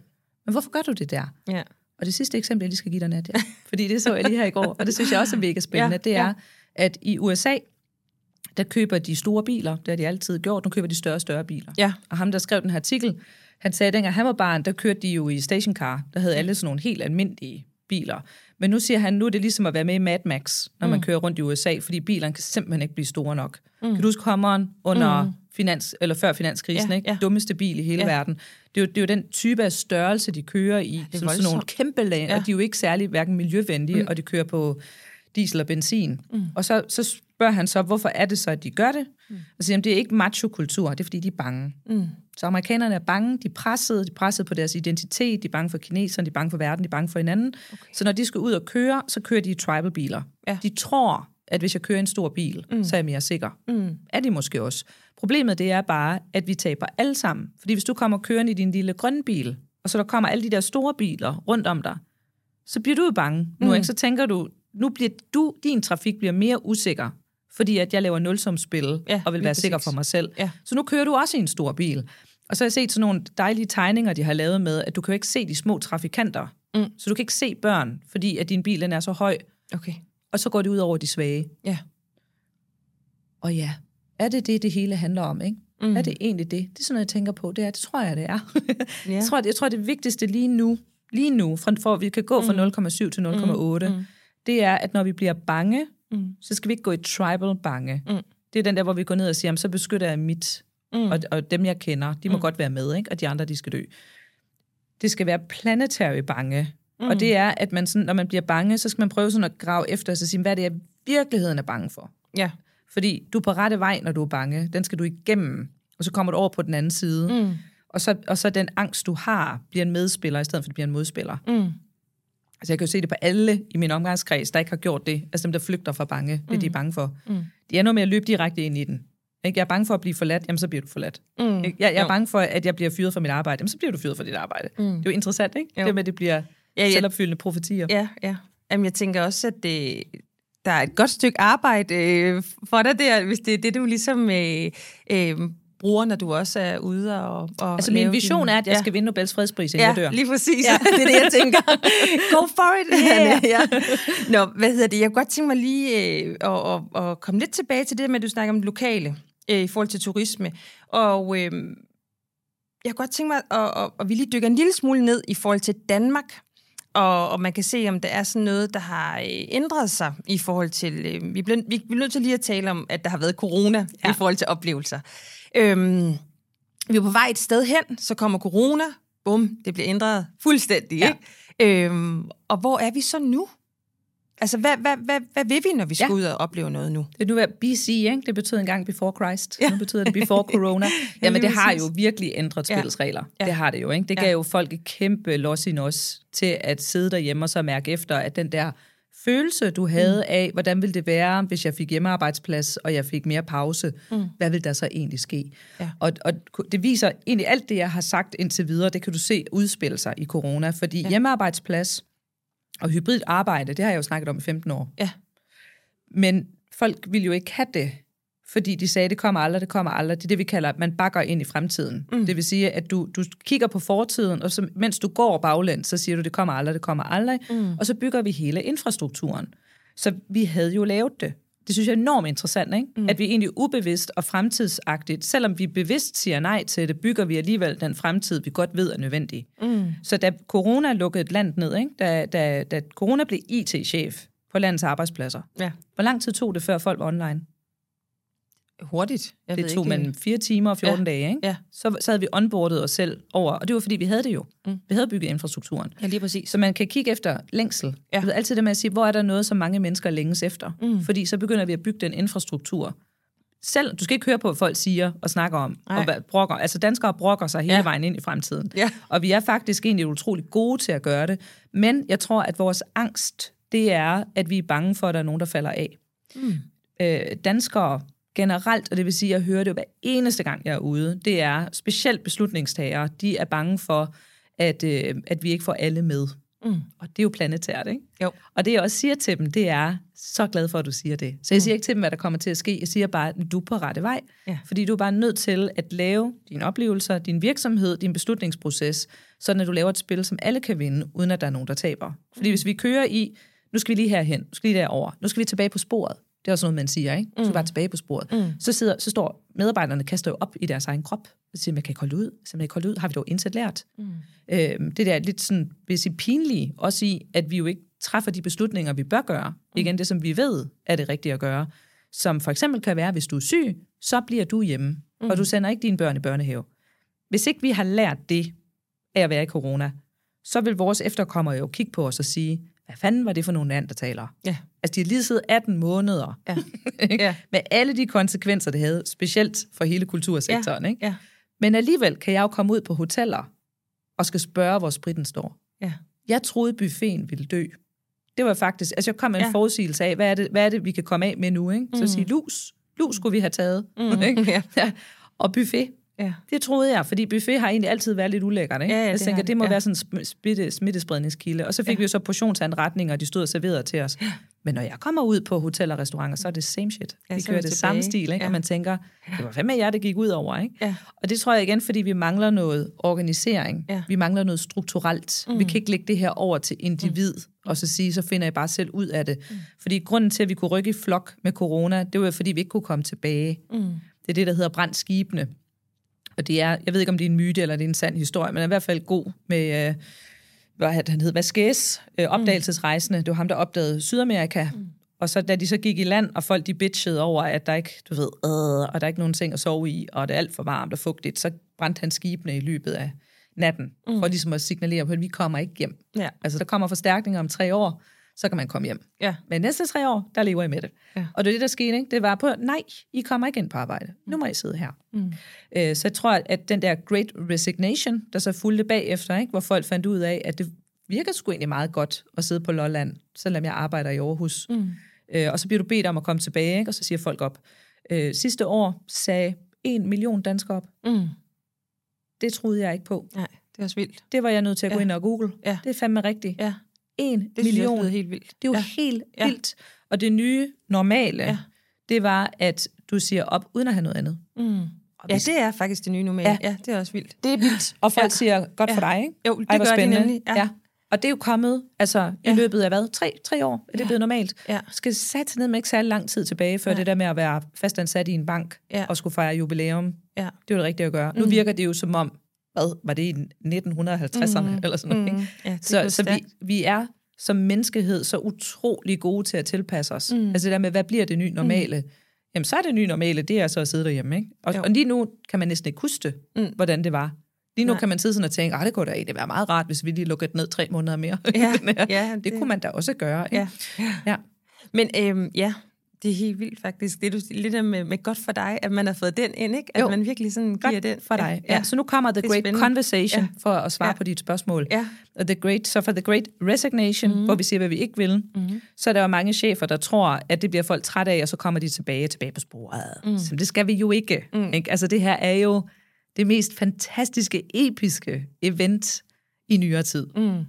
Men hvorfor gør du det der? Ja. Og det sidste eksempel, jeg lige skal give dig, Nadia, fordi det så jeg lige her i går, og det synes jeg også er mega spændende, ja, det er, ja. at i USA, der køber de store biler, det har de altid gjort, nu køber de større og større biler. Ja. Og ham, der skrev den her artikel, han sagde, at dengang han var barn, der kørte de jo i stationcar, der havde alle sådan nogle helt almindelige biler. Men nu siger han, nu er det ligesom at være med i Mad Max, når man mm. kører rundt i USA, fordi bilerne kan simpelthen ikke blive store nok. Mm. Kan du huske Hummeren under mm. finans, eller før finanskrisen, ja, ikke? Ja. Dummeste bil i hele ja. verden. Det er, jo, det er jo den type af størrelse, de kører i, ja, som sådan nogle kæmpe lag, ja. og de er jo ikke særlig hverken miljøvenlige, mm. og de kører på diesel og benzin. Mm. Og så, så spørger han så, hvorfor er det så, at de gør det? Mm. Og siger, det er ikke macho-kultur, det er fordi, de er bange. Mm. Så amerikanerne er bange, de er pressede, de er presset på deres identitet, de er bange for kineserne, de er bange for verden, de er bange for hinanden. Okay. Så når de skal ud og køre, så kører de i tribal-biler. Ja. De tror, at hvis jeg kører en stor bil, mm. så er jeg mere sikker. Mm. Er de måske også. Problemet det er bare, at vi taber alle sammen. Fordi hvis du kommer kørende i din lille grønne bil, og så der kommer alle de der store biler rundt om dig, så bliver du jo bange nu, mm. ikke? Så tænker du, nu bliver du, din trafik bliver mere usikker, fordi at jeg laver nulsumspil ja, og vil være præcis. sikker for mig selv. Ja. Så nu kører du også i en stor bil. Og så har jeg set sådan nogle dejlige tegninger, de har lavet med, at du kan jo ikke se de små trafikanter. Mm. Så du kan ikke se børn, fordi at din bil den er så høj. Okay. Og så går det ud over de svage. Ja. Og ja, er det det, det hele handler om, ikke? Mm. Er det egentlig det? Det er sådan noget, jeg tænker på. Det, er, det tror jeg, det er. ja. jeg, tror, jeg tror, det vigtigste lige nu, lige nu, for at vi kan gå fra mm. 0,7 til 0,8, mm. mm. det er, at når vi bliver bange, mm. så skal vi ikke gå i tribal bange. Mm. Det er den der, hvor vi går ned og siger, så beskytter jeg mit, mm. og, og dem jeg kender, de må mm. godt være med, ikke? og de andre, de skal dø. Det skal være planetary bange. Mm. Og det er, at man sådan, når man bliver bange, så skal man prøve sådan at grave efter og sige, hvad er det, jeg virkeligheden er bange for? Ja. Fordi du er på rette vej, når du er bange. Den skal du igennem, og så kommer du over på den anden side. Mm. Og, så, og så den angst, du har, bliver en medspiller, i stedet for at det bliver en modspiller. Mm. Altså jeg kan jo se det på alle i min omgangskreds, der ikke har gjort det. Altså dem, der flygter fra bange, det mm. de er bange for. Mm. De ender med at løbe direkte ind i den. Ikke? Jeg er bange for at blive forladt, jamen så bliver du forladt. Mm. Jeg, jeg er jo. bange for, at jeg bliver fyret fra mit arbejde, jamen så bliver du fyret fra dit arbejde. Mm. Det er jo interessant, ikke? Jo. Det med, at det bliver ja, ja. selvopfyldende profetier. Ja, ja. Jamen jeg tænker også, at det, der er et godt stykke arbejde øh, for dig der, hvis det er det, du ligesom øh, øh, bruger, når du også er ude og, og Altså min vision din... er, at jeg ja. skal vinde Nobels fredspris, inden ja, jeg dør. lige præcis. Ja. det er det, jeg tænker. Go for it! Yeah. ja. Nå, hvad hedder det? Jeg kunne godt tænke mig lige øh, at, at, at komme lidt tilbage til det med, at du snakker om det lokale øh, i forhold til turisme. Og øh, jeg kunne godt tænke mig, at, at, at vi lige dykker en lille smule ned i forhold til Danmark og, og man kan se, om der er sådan noget, der har øh, ændret sig i forhold til... Øh, vi, bliver, vi bliver nødt til lige at tale om, at der har været corona ja. i forhold til oplevelser. Øhm, vi er på vej et sted hen, så kommer corona, bum, det bliver ændret fuldstændig. Ja. Ikke? Øhm, og hvor er vi så nu? Altså, hvad, hvad, hvad, hvad vil vi, når vi skal ja. ud og opleve noget nu? Det er nu BC, ikke? Det betyder engang before Christ. Ja. Nu betyder det before corona. Jamen, det har jo virkelig ændret spilsregler. Ja. Det har det jo, ikke? Det gav ja. jo folk et kæmpe los i os til at sidde derhjemme og så mærke efter, at den der følelse, du havde mm. af, hvordan ville det være, hvis jeg fik hjemmearbejdsplads, og jeg fik mere pause, mm. hvad vil der så egentlig ske? Ja. Og, og det viser egentlig alt det, jeg har sagt indtil videre, det kan du se udspille sig i corona, fordi ja. hjemmearbejdsplads og hybrid arbejde, det har jeg jo snakket om i 15 år. Ja. Men folk vil jo ikke have det, fordi de sagde, det kommer aldrig, det kommer aldrig. Det er det, vi kalder, at man bakker ind i fremtiden. Mm. Det vil sige, at du, du kigger på fortiden, og så, mens du går baglænd, så siger du, det kommer aldrig, det kommer aldrig. Mm. Og så bygger vi hele infrastrukturen. Så vi havde jo lavet det. Det synes jeg er enormt interessant, ikke? Mm. at vi egentlig ubevidst og fremtidsagtigt, selvom vi bevidst siger nej til det, bygger vi alligevel den fremtid, vi godt ved er nødvendig. Mm. Så da corona lukkede et land ned, ikke? Da, da, da corona blev IT-chef på landets arbejdspladser, ja. hvor lang tid tog det, før folk var online? Hurtigt. Jeg det tog man fire timer og 14 ja. dage, ikke? Ja. Så, så havde vi onboardet os selv over, og det var fordi, vi havde det jo. Mm. Vi havde bygget infrastrukturen. Ja, lige præcis. Så man kan kigge efter længsel. Ja. Det er altid det med at sige, hvor er der noget, som mange mennesker længes efter? Mm. Fordi så begynder vi at bygge den infrastruktur. Selv, du skal ikke høre på, hvad folk siger og snakker om, Ej. og hvad, brokker. Altså danskere brokker sig hele ja. vejen ind i fremtiden. Ja. Og vi er faktisk egentlig utrolig gode til at gøre det. Men jeg tror, at vores angst, det er, at vi er bange for, at der er nogen, der falder af. Mm. Øh, danskere generelt, og det vil sige, at jeg hører det hver eneste gang, jeg er ude, det er specielt beslutningstagere, de er bange for, at, øh, at vi ikke får alle med. Mm. Og det er jo planetært, ikke? Jo. Og det jeg også siger til dem, det er, så glad for, at du siger det. Så jeg siger ikke til dem, hvad der kommer til at ske. Jeg siger bare, at du er på rette vej. Ja. Fordi du er bare nødt til at lave dine oplevelser, din virksomhed, din beslutningsproces, sådan at du laver et spil, som alle kan vinde, uden at der er nogen, der taber. Fordi hvis vi kører i, nu skal vi lige herhen, nu skal vi lige derover, nu skal vi tilbage på sporet. Det er også noget, man siger, ikke? Du skal bare tilbage på sporet. Mm. Så, sidder, så står medarbejderne kaster jo op i deres egen krop, og siger, man kan ikke holde ud, så man ikke holde ud, har vi dog indsat lært. Mm. Øhm, det der er lidt sådan, vil jeg sige, pinlige, også i, at vi jo ikke træffer de beslutninger, vi bør gøre. Mm. Igen det, som vi ved er det rigtige at gøre. Som for eksempel kan være, hvis du er syg, så bliver du hjemme, mm. og du sender ikke dine børn i børnehave. Hvis ikke vi har lært det af at være i corona, så vil vores efterkommere jo kigge på os og sige, hvad fanden var det for nogle taler? Ja. Altså, de har lige siddet 18 måneder Ja. Ja. med alle de konsekvenser, det havde, specielt for hele kultursektoren. Ja. Ikke? Ja. Men alligevel kan jeg jo komme ud på hoteller og skal spørge, hvor spritten står. Ja. Jeg troede, buffeten ville dø. Det var faktisk, altså jeg kom med en Ja. forudsigelse af, hvad er, det, hvad er det, vi kan komme af med nu? Ikke? Så mm. sige, lus, lus skulle vi have taget. Mm. Ikke? Ja. Og buffet, Ja. det troede jeg, fordi buffet har egentlig altid været lidt ulækkert. Ikke? Ja, ja, jeg det tænker, det, det, må ja. være sådan en sm- smitte, smittespredningskilde. Og så fik Ja. vi jo så portionsanretninger, og de stod og serverede til os. Men når jeg kommer ud på hoteller og restauranter, så er det same shit. Ja, vi er kører det samme tilbage. stil, ikke? Ja. og man tænker, det var fandme jer, det gik ud over. Ikke? Ja. Og det tror jeg igen, fordi vi mangler noget organisering. Ja. Vi mangler noget strukturelt. Mm. Vi kan ikke lægge det her over til individ, mm. og så sige, så finder jeg bare selv ud af det. Mm. Fordi grunden til, at vi kunne rykke i flok med corona, det var, fordi vi ikke kunne komme tilbage. Mm. Det er det, der hedder brændt skibene. Og det er, jeg ved ikke, om det er en myte eller det er en sand historie, men er i hvert fald god med, øh, hvad han hed, Vasquez, øh, opdagelsesrejsende. Det var ham, der opdagede Sydamerika. Mm. Og så da de så gik i land, og folk de bitchede over, at der ikke, du ved, øh, og der er ikke nogen ting at sove i, og det er alt for varmt og fugtigt, så brændte han skibene i løbet af natten, mm. for ligesom at signalere på, at vi kommer ikke hjem. Ja. Altså, der kommer forstærkninger om tre år, så kan man komme hjem. Ja. Men næste tre år, der lever I med det. Ja. Og det er det, der skete. Ikke? Det var på, nej, I kommer ikke ind på arbejde. Nu må I sidde her. Mm. Øh, så jeg tror, at den der great resignation, der så fulgte bagefter, ikke? hvor folk fandt ud af, at det virker sgu egentlig meget godt at sidde på Lolland, selvom jeg arbejder i Aarhus. Mm. Øh, og så bliver du bedt om at komme tilbage, ikke? og så siger folk op. Øh, sidste år sagde en million danskere op. Mm. Det troede jeg ikke på. Nej, det er også vildt. Det var jeg nødt til at gå Ja. ind og google. Ja. Det er fandme rigtigt. Ja, En det synes jeg million. også lyder helt vildt. Det er jo ja. ja. helt Ja. vildt. Og det nye normale, Ja. ja. det var, at du siger op, uden at have noget andet. Mm. Ja, det er faktisk det nye normale. Ja, Ja. ja det er også vildt. Det er vildt. Og folk Ja. ja. siger, godt for Ja. dig, ikke? Jo, det Ej, gør de spændende. nemlig. Ja. Ja. Og det er jo kommet altså, i Ja. løbet af hvad? Tre, tre år er det Ja. blevet normalt. Ja. Skal sætte ned med ikke særlig lang tid tilbage, før Nej. det der med at være fastansat i en bank Ja. og skulle fejre jubilæum. Ja. Det var det rigtige at gøre. Mm. Nu virker det jo som om, hvad var det i 1950'erne mm. eller sådan noget. Mm. Ikke? Ja, Så, så vi, vi er som menneskehed så utrolig gode til at tilpasse os. Mm. Altså det der med, hvad bliver det nye normale? Mm. Jamen så er det nye normale, det er så at sidde derhjemme. Ikke? Og, Jo. og lige nu kan man næsten ikke huske mm. hvordan det var. Lige nu Nej. Kan man sidde sådan og tænke, at det kunne da egentlig være meget rart, hvis vi lige lukkede ned tre måneder mere. Ja, det, ja, det det- kunne man da også gøre. Ikke? Ja. ja. Men øhm, ja, det er helt vildt faktisk. Det er du lidt med, med godt for dig, at man har fået den ind, ikke? At Jo. man virkelig sådan giver Godt den. for dig. Ja. Ja. Så nu kommer The Great spændende. Conversation Ja. for at svare Ja. på dit spørgsmål. Ja. Og the great, så for The Great Resignation, mm. hvor vi siger, hvad vi ikke vil, mm. så er der jo mange chefer, der tror, at det bliver folk trætte af, og så kommer de tilbage tilbage på sporet. Mm. Så det skal vi jo ikke. Mm. ikke. Altså det her er jo det mest fantastiske, episke event i nyere tid. Mm.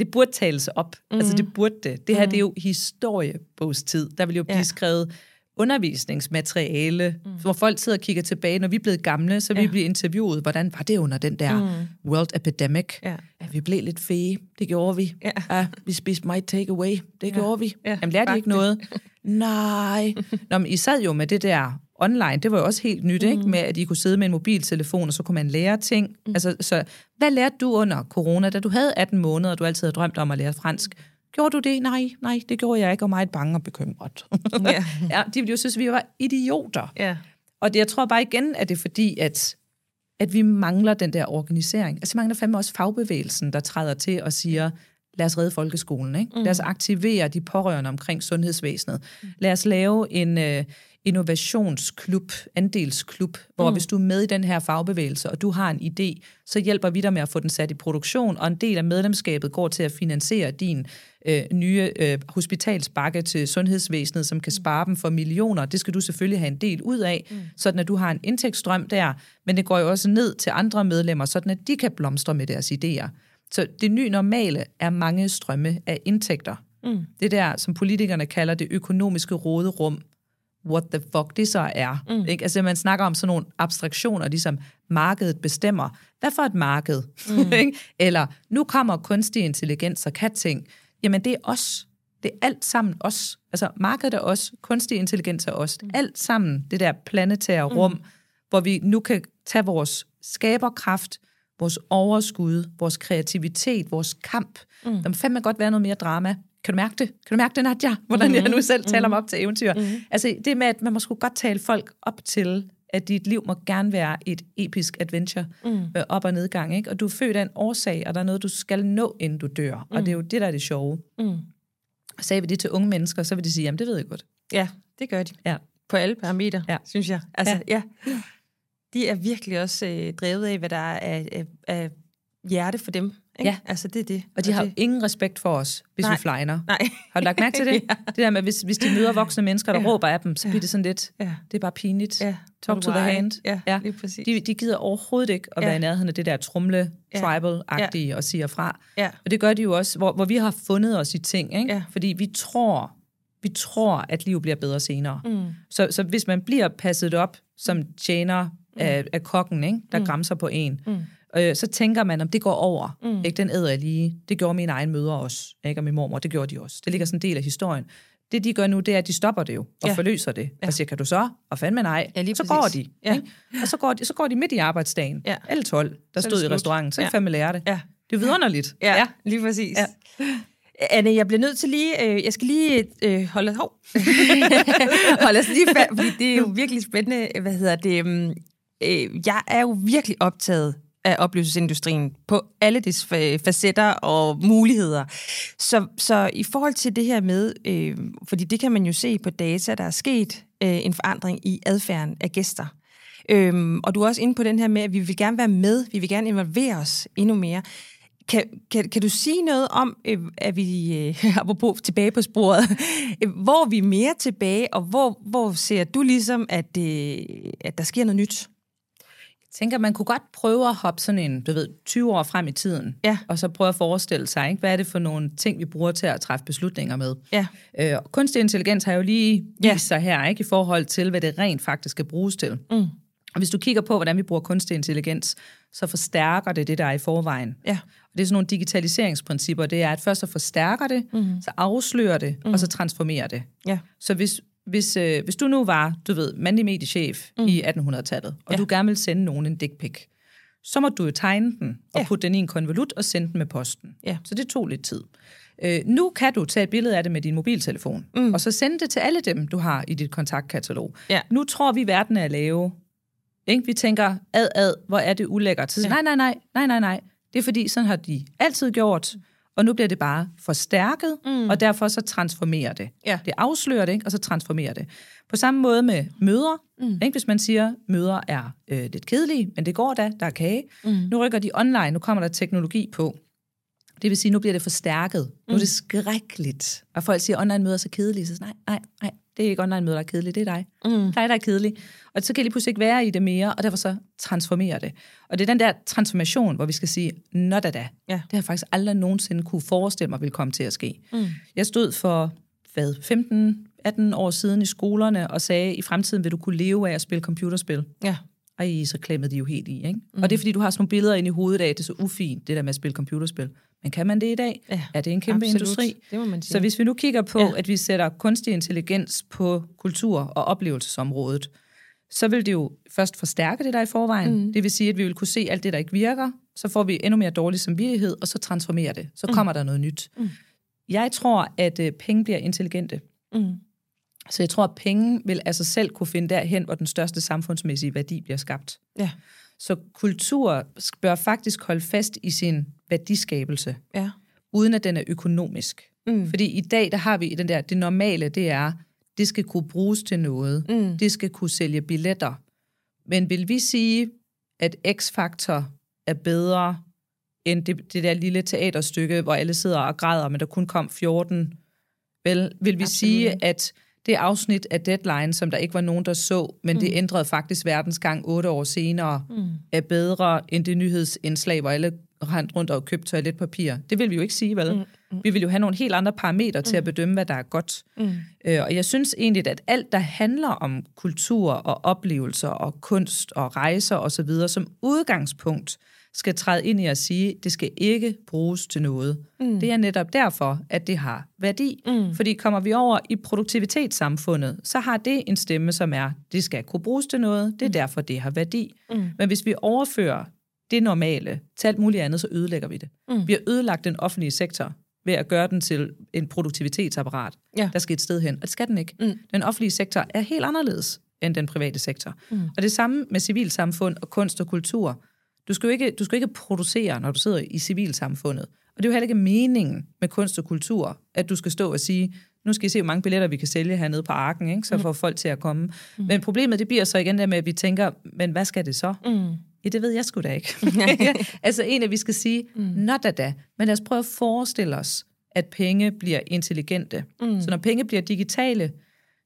Det burde tales op. Mm. Altså det burde det. Det her det er jo historiebogstid. Der vil jo blive Ja. skrevet undervisningsmateriale, mm. hvor folk sidder og kigger tilbage. Når vi er blevet gamle, så Ja. vi blive interviewet. Hvordan var det under den der mm. World Epidemic? Ja. Ja, vi blev lidt fede. Det gjorde vi. Ja. ja vi spiste my takeaway. Det ja. gjorde vi. Ja, Jamen lærte I ikke noget? Nej. Nå, men I sad jo med det der online. Det var jo også helt nyt, mm. ikke? Med at I kunne sidde med en mobiltelefon, og så kunne man lære ting. Mm. Altså, så hvad lærte du under corona, da du havde 18 måneder, og du altid havde drømt om at lære fransk? Gjorde du det? Nej, nej, det gjorde jeg ikke, og meget bange og bekymret. Ja. ja, de ville jo synes, at vi var idioter. Ja. Og det, jeg tror bare igen, at det er fordi, at, at vi mangler den der organisering. Altså, vi mangler fandme også fagbevægelsen, der træder til og siger, lad os redde folkeskolen. Ikke? Mm. Lad os aktivere de pårørende omkring sundhedsvæsenet. Mm. Lad os lave en, øh, innovationsklub, andelsklub, hvor mm. hvis du er med i den her fagbevægelse, og du har en idé, så hjælper vi dig med at få den sat i produktion, og en del af medlemskabet går til at finansiere din øh, nye øh, hospitalsbakke til sundhedsvæsenet, som kan spare dem for millioner. Det skal du selvfølgelig have en del ud af, mm. sådan at du har en indtægtsstrøm der, men det går jo også ned til andre medlemmer, sådan at de kan blomstre med deres idéer. Så det nye normale er mange strømme af indtægter. Mm. Det der, som politikerne kalder det økonomiske råderum, what the fuck det så er. Mm. Ikke? Altså man snakker om sådan nogle abstraktioner, ligesom markedet bestemmer. Hvad for et marked? Mm. Eller nu kommer kunstig intelligens og kan ting. Jamen det er os. Det er alt sammen os. Altså markedet er os, kunstig intelligens er os. Mm. Alt sammen det der planetære rum, mm. hvor vi nu kan tage vores skaberkraft, vores overskud, vores kreativitet, vores kamp. Mm. Der må fandme godt være noget mere drama. Kan du mærke det? Kan du mærke det, Nadja? Hvordan jeg nu selv taler mm. op til eventyr. Mm. Altså det med, at man må sgu godt tale folk op til, at dit liv må gerne være et episk adventure mm. med op- og nedgang. Ikke? Og du er født af en årsag, og der er noget, du skal nå, inden du dør. Mm. Og det er jo det, der er det sjove. Mm. Og sagde vi det til unge mennesker, så vil de sige, jamen det ved jeg godt. Ja, det gør de. Ja. På alle parametre, ja. synes jeg. Altså, ja. ja. De er virkelig også øh, drevet af, hvad der er af, af, af hjerte for dem. Ikke? Ja. Altså, det er det. Og de og har det... ingen respekt for os, hvis Nej. vi flyner. Nej. Har du lagt mærke til det? ja. Det der med, hvis, hvis de møder voksne mennesker, der ja. råber af dem, så bliver det sådan lidt, ja. det er bare pinligt. Ja. Talk to the hand. Ja, ja. lige præcis. De, de gider overhovedet ikke at ja. være i nærheden af det der trumle, tribal-agtige ja. og siger fra. Ja. Og det gør de jo også, hvor, hvor vi har fundet os i ting. Ikke? Ja. Fordi vi tror, vi tror, at livet bliver bedre senere. Mm. Så, så hvis man bliver passet op som tjener mm. af, af kokken, ikke? der mm. græmser på en, mm øh, så tænker man, om det går over. Mm. Ikke? Den æder jeg lige. Det gjorde mine egne mødre også, ikke? og min mormor, det gjorde de også. Det ligger sådan en del af historien. Det, de gør nu, det er, at de stopper det jo, og ja. forløser det. Ja. Og siger, kan du så? Og fandme nej. Ja, så præcis. går de. Ja. Ikke? Og så går, de, så går de midt i arbejdsdagen. Ja. Alle 12, der Så er stod i restauranten. Så Ja. fandme lære det. Ja. Det er vidunderligt. Ja, ja. lige præcis. Ja. Anne, jeg bliver nødt til lige, øh, jeg skal lige øh, holde, hov, holde os lige fast, fordi det er jo virkelig spændende, hvad hedder det, øhm, øh, jeg er jo virkelig optaget af oplevelsesindustrien på alle dets facetter og muligheder. Så, så i forhold til det her med, øh, fordi det kan man jo se på data, der er sket øh, en forandring i adfærden af gæster. Øhm, og du er også inde på den her med, at vi vil gerne være med, vi vil gerne involvere os endnu mere. Kan, kan, kan du sige noget om, øh, at vi, øh, apropos tilbage på sporet, øh, hvor er vi mere tilbage, og hvor, hvor ser du ligesom, at, øh, at der sker noget nyt? Tænker, man kunne godt prøve at hoppe sådan en, du ved, 20 år frem i tiden, Ja. og så prøve at forestille sig, ikke? hvad er det for nogle ting, vi bruger til at træffe beslutninger med. Ja. Øh, kunstig intelligens har jo lige vist Ja. sig her, ikke i forhold til, hvad det rent faktisk skal bruges til. Mm. Og hvis du kigger på, hvordan vi bruger kunstig intelligens, så forstærker det det, der er i forvejen. Ja. Og det er sådan nogle digitaliseringsprincipper, det er, at først så forstærker det, mm. så afslører det, mm. og så transformerer det. Ja. Så hvis, hvis, øh, hvis du nu var, du ved, mandlig mediechef mm. i 1800-tallet, og Ja. du gerne vil sende nogen en dick pic, så må du jo tegne den og Ja. putte den i en konvolut og sende den med posten. Ja. Så det tog lidt tid. Øh, nu kan du tage et billede af det med din mobiltelefon, mm. og så sende det til alle dem, du har i dit kontaktkatalog. Ja. Nu tror vi, verden er lave. Ikke? Vi tænker, ad, ad, hvor er det ulækkert. Så, Ja. ja. nej, nej, nej, nej, nej, nej. Det er fordi, sådan har de altid gjort, og nu bliver det bare forstærket, mm. og derfor så transformerer det. Ja. Det afslører det, ikke? og så transformerer det. På samme måde med møder. Mm. Ikke? Hvis man siger, møder er øh, lidt kedelige, men det går da, der er kage. Mm. Nu rykker de online, nu kommer der teknologi på. Det vil sige, nu bliver det forstærket. Nu er det skrækkeligt. Og folk siger, online møder er så kedelige. Så nej, nej, nej, det er ikke online møder, der er kedelige, det er dig. Mm. Dig, der er kedelig. Og så kan jeg lige pludselig ikke være i det mere, og derfor så transformerer det. Og det er den der transformation, hvor vi skal sige, nå da da. Ja. Det har jeg faktisk aldrig nogensinde kunne forestille mig ville komme til at ske. Mm. Jeg stod for, hvad, 15-18 år siden i skolerne og sagde, i fremtiden vil du kunne leve af at spille computerspil. Ja. Ej, så klemmede de jo helt i, ikke? Mm. Og det er, fordi du har sådan nogle billeder inde i hovedet af, at det er så ufint, det der med at spille computerspil. Men kan man det i dag? Ja, er det en kæmpe absolut. industri? Det må man sige. Så hvis vi nu kigger på, Ja. at vi sætter kunstig intelligens på kultur- og oplevelsesområdet, så vil det jo først forstærke det, der er i forvejen. Mm. Det vil sige, at vi vil kunne se alt det, der ikke virker. Så får vi endnu mere dårlig samvittighed, og så transformerer det. Så kommer der noget nyt. Mm. Jeg tror, at øh, penge bliver intelligente. Mm. Så jeg tror, at penge vil sig selv kunne finde derhen, hvor den største samfundsmæssige værdi bliver skabt. Ja. Så kultur bør faktisk holde fast i sin værdiskabelse, Ja. uden at den er økonomisk. Mm. Fordi i dag, der har vi den der, det normale, det er, det skal kunne bruges til noget. Mm. Det skal kunne sælge billetter. Men vil vi sige, at X-Factor er bedre end det, det der lille teaterstykke, hvor alle sidder og græder, men der kun kom 14? Vel, vil vi Absolut. sige, at det afsnit af Deadline, som der ikke var nogen, der så, men mm. det ændrede faktisk verdensgang otte år senere, mm. er bedre end det nyhedsindslag, hvor alle rent rundt og købt toiletpapir. Det vil vi jo ikke sige, vel? Mm. Mm. Vi vil jo have nogle helt andre parametre til mm. at bedømme, hvad der er godt. Mm. Øh, og jeg synes egentlig, at alt, der handler om kultur og oplevelser og kunst og rejser osv., som udgangspunkt skal træde ind i at sige, det skal ikke bruges til noget. Mm. Det er netop derfor, at det har værdi. Mm. Fordi kommer vi over i produktivitetssamfundet, så har det en stemme, som er, det skal kunne bruges til noget, det er mm. derfor, det har værdi. Mm. Men hvis vi overfører det normale til alt muligt andet, så ødelægger vi det. Mm. Vi har ødelagt den offentlige sektor ved at gøre den til en produktivitetsapparat, ja. der skal et sted hen. Og det skal den ikke. Mm. Den offentlige sektor er helt anderledes end den private sektor. Mm. Og det samme med civilsamfund og kunst og kultur. Du skal jo ikke, du skal ikke producere, når du sidder i civilsamfundet. Og det er jo heller ikke meningen med kunst og kultur, at du skal stå og sige, nu skal I se, hvor mange billetter vi kan sælge hernede på arken, ikke? så mm. får folk til at komme. Mm. Men problemet det bliver så igen der med, at vi tænker, men hvad skal det så? Mm. Ja, det ved jeg sgu da ikke. altså en af vi skal sige, mm. not da da, men lad os prøve at forestille os, at penge bliver intelligente. Mm. Så når penge bliver digitale,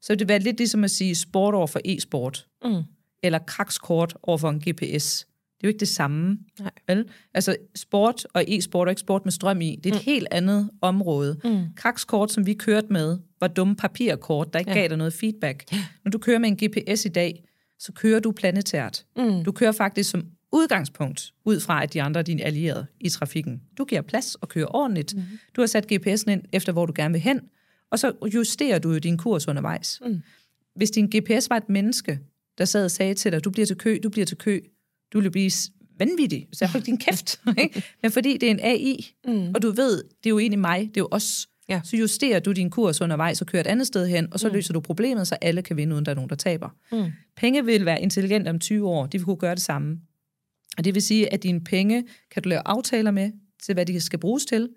så vil det være lidt ligesom at sige sport over for e-sport, mm. eller krakskort over for en GPS. Det er jo ikke det samme. Nej. Vel? Altså sport og e-sport og ikke sport med strøm i, det er et mm. helt andet område. Mm. Krakskort, som vi kørte med, var dumme papirkort, der ikke ja. gav dig noget feedback. Ja. Når du kører med en GPS i dag, så kører du planetært. Mm. Du kører faktisk som udgangspunkt ud fra, at de andre er dine allierede i trafikken. Du giver plads og kører ordentligt. Mm. Du har sat GPS'en ind efter, hvor du gerne vil hen, og så justerer du jo din kurs undervejs. Mm. Hvis din GPS var et menneske, der sad og sagde til dig, du bliver til kø, du bliver til kø, du vil blive vanvittig, så for din kæft. Ikke? Men fordi det er en AI, mm. og du ved, det er jo egentlig mig, det er jo os, ja. så justerer du din kurs undervejs og kører et andet sted hen, og så mm. løser du problemet, så alle kan vinde, uden der er nogen, der taber. Mm. Penge vil være intelligent om 20 år, de vil kunne gøre det samme. Og det vil sige, at dine penge kan du lave aftaler med, til hvad de skal bruges til.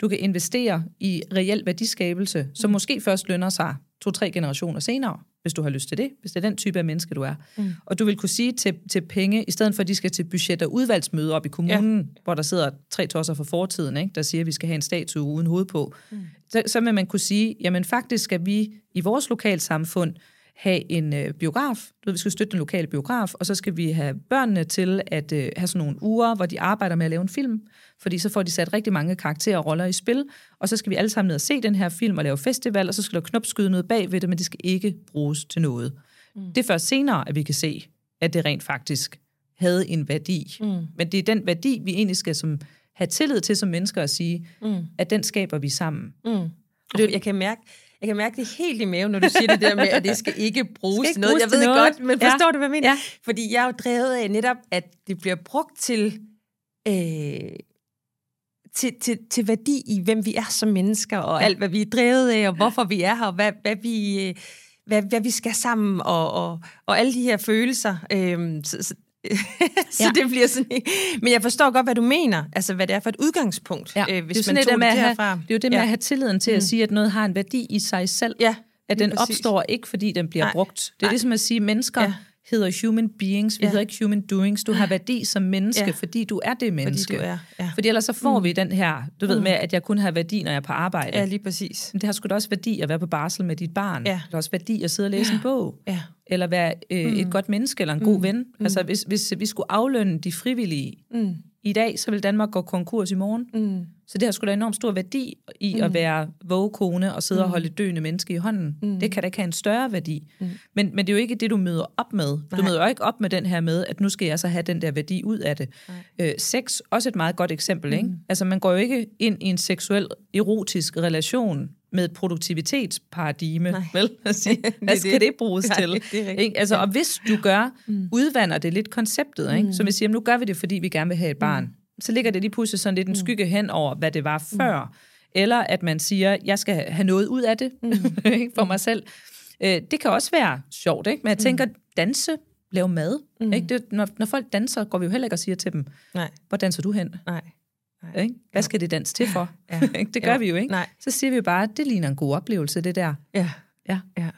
Du kan investere i reel værdiskabelse, som mm. måske først lønner sig to-tre generationer senere hvis du har lyst til det, hvis det er den type af menneske, du er. Mm. Og du vil kunne sige til, til penge, i stedet for at de skal til budget- og udvalgsmøde op i kommunen, ja. hvor der sidder tre tosser fra fortiden, ikke, der siger, at vi skal have en statue uden hoved på, mm. så, så vil man kunne sige, jamen faktisk skal vi i vores lokalsamfund have en øh, biograf, du ved, vi skal støtte den lokale biograf, og så skal vi have børnene til at øh, have sådan nogle uger, hvor de arbejder med at lave en film, fordi så får de sat rigtig mange karakterer og roller i spil, og så skal vi alle sammen ned og se den her film og lave festival, og så skal der knopskyde noget bag ved det, men det skal ikke bruges til noget. Mm. Det er først senere, at vi kan se, at det rent faktisk havde en værdi. Mm. Men det er den værdi, vi egentlig skal som, have tillid til som mennesker at sige, mm. at den skaber vi sammen. Mm. Det, jeg kan mærke, jeg kan mærke det helt i maven, når du siger det der med, at det skal ikke bruges til noget. Jeg ved noget. godt, men forstår ja. du, hvad jeg mener? Ja. Fordi jeg er jo drevet af netop, at det bliver brugt til, øh, til, til, til værdi i, hvem vi er som mennesker, og alt, hvad vi er drevet af, og hvorfor vi er her, og hvad, hvad vi... Øh, hvad, hvad vi skal sammen, og, og, og alle de her følelser. Øhm, så, så, så ja. det bliver sådan Men jeg forstår godt, hvad du mener, altså hvad det er for et udgangspunkt, ja. øh, hvis det er man tog det, med det herfra. Have, det er jo det med ja. at have tilliden til mm. at sige, at noget har en værdi i sig selv. Ja, at den præcis. opstår ikke, fordi den bliver Nej. brugt. Det er Nej. ligesom at sige, at mennesker ja. Hedder human beings, vi ja. hedder ikke human doings. Du har værdi som menneske, ja. fordi du er det menneske. Fordi, du er, ja. fordi ellers så får mm. vi den her, du ved mm. med, at jeg kun har værdi, når jeg er på arbejde. Ja, lige præcis. Men det har sgu da også værdi at være på barsel med dit barn. Ja. Det har også værdi at sidde og læse ja. en bog. Ja eller være øh, mm. et godt menneske eller en god mm. ven. Mm. Altså hvis, hvis vi skulle aflønne de frivillige mm. i dag, så vil Danmark gå konkurs i morgen. Mm. Så det har sgu da enormt stor værdi i mm. at være vågekone og sidde mm. og holde døende menneske i hånden. Mm. Det kan da ikke have en større værdi. Mm. Men, men det er jo ikke det, du møder op med. Du Nej. møder jo ikke op med den her med, at nu skal jeg så have den der værdi ud af det. Øh, sex, også et meget godt eksempel. Mm. Ikke? Altså man går jo ikke ind i en seksuel, erotisk relation med et produktivitetsparadigme, Nej. vel? Sige, hvad skal det, det bruges Nej, til? Det ikke? Altså, og hvis du gør, mm. udvander det lidt konceptet, ikke? Mm. så vi siger, nu gør vi det, fordi vi gerne vil have et barn. Mm. Så ligger det lige pludselig sådan lidt en mm. skygge hen over, hvad det var mm. før. Mm. Eller at man siger, jeg skal have noget ud af det mm. for mig selv. Øh, det kan også være sjovt, ikke? men jeg tænker, danse, lave mad. Mm. Ikke? Det, når, når folk danser, går vi jo heller ikke og siger til dem, Nej. hvor danser du hen? Nej. Nej. Ikke? Hvad skal det dans til for? Ja. det gør ja. vi jo ikke. Nej. Så siger vi jo bare, at det ligner en god oplevelse, det der. Ja. Ja. ja.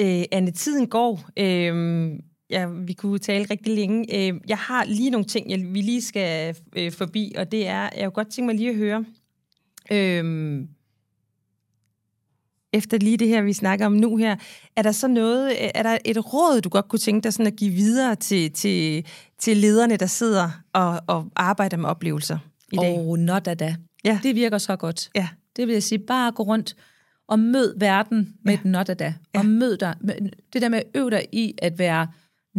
Øh, Anne, tiden går. Øh, ja, vi kunne tale rigtig længe. Øh, jeg har lige nogle ting, jeg, vi lige skal øh, forbi, og det er, jeg kunne godt tænke mig lige at høre, øh, efter lige det her, vi snakker om nu her, er der så noget, er der et råd, du godt kunne tænke dig sådan at give videre til, til, til lederne, der sidder og, og arbejder med oplevelser i dag? Og not da da. Ja. Det virker så godt. Ja. Det vil jeg sige, bare gå rundt og mød verden med Ja. et not da. Ja. Og mød dig. Det der med at øve dig i at være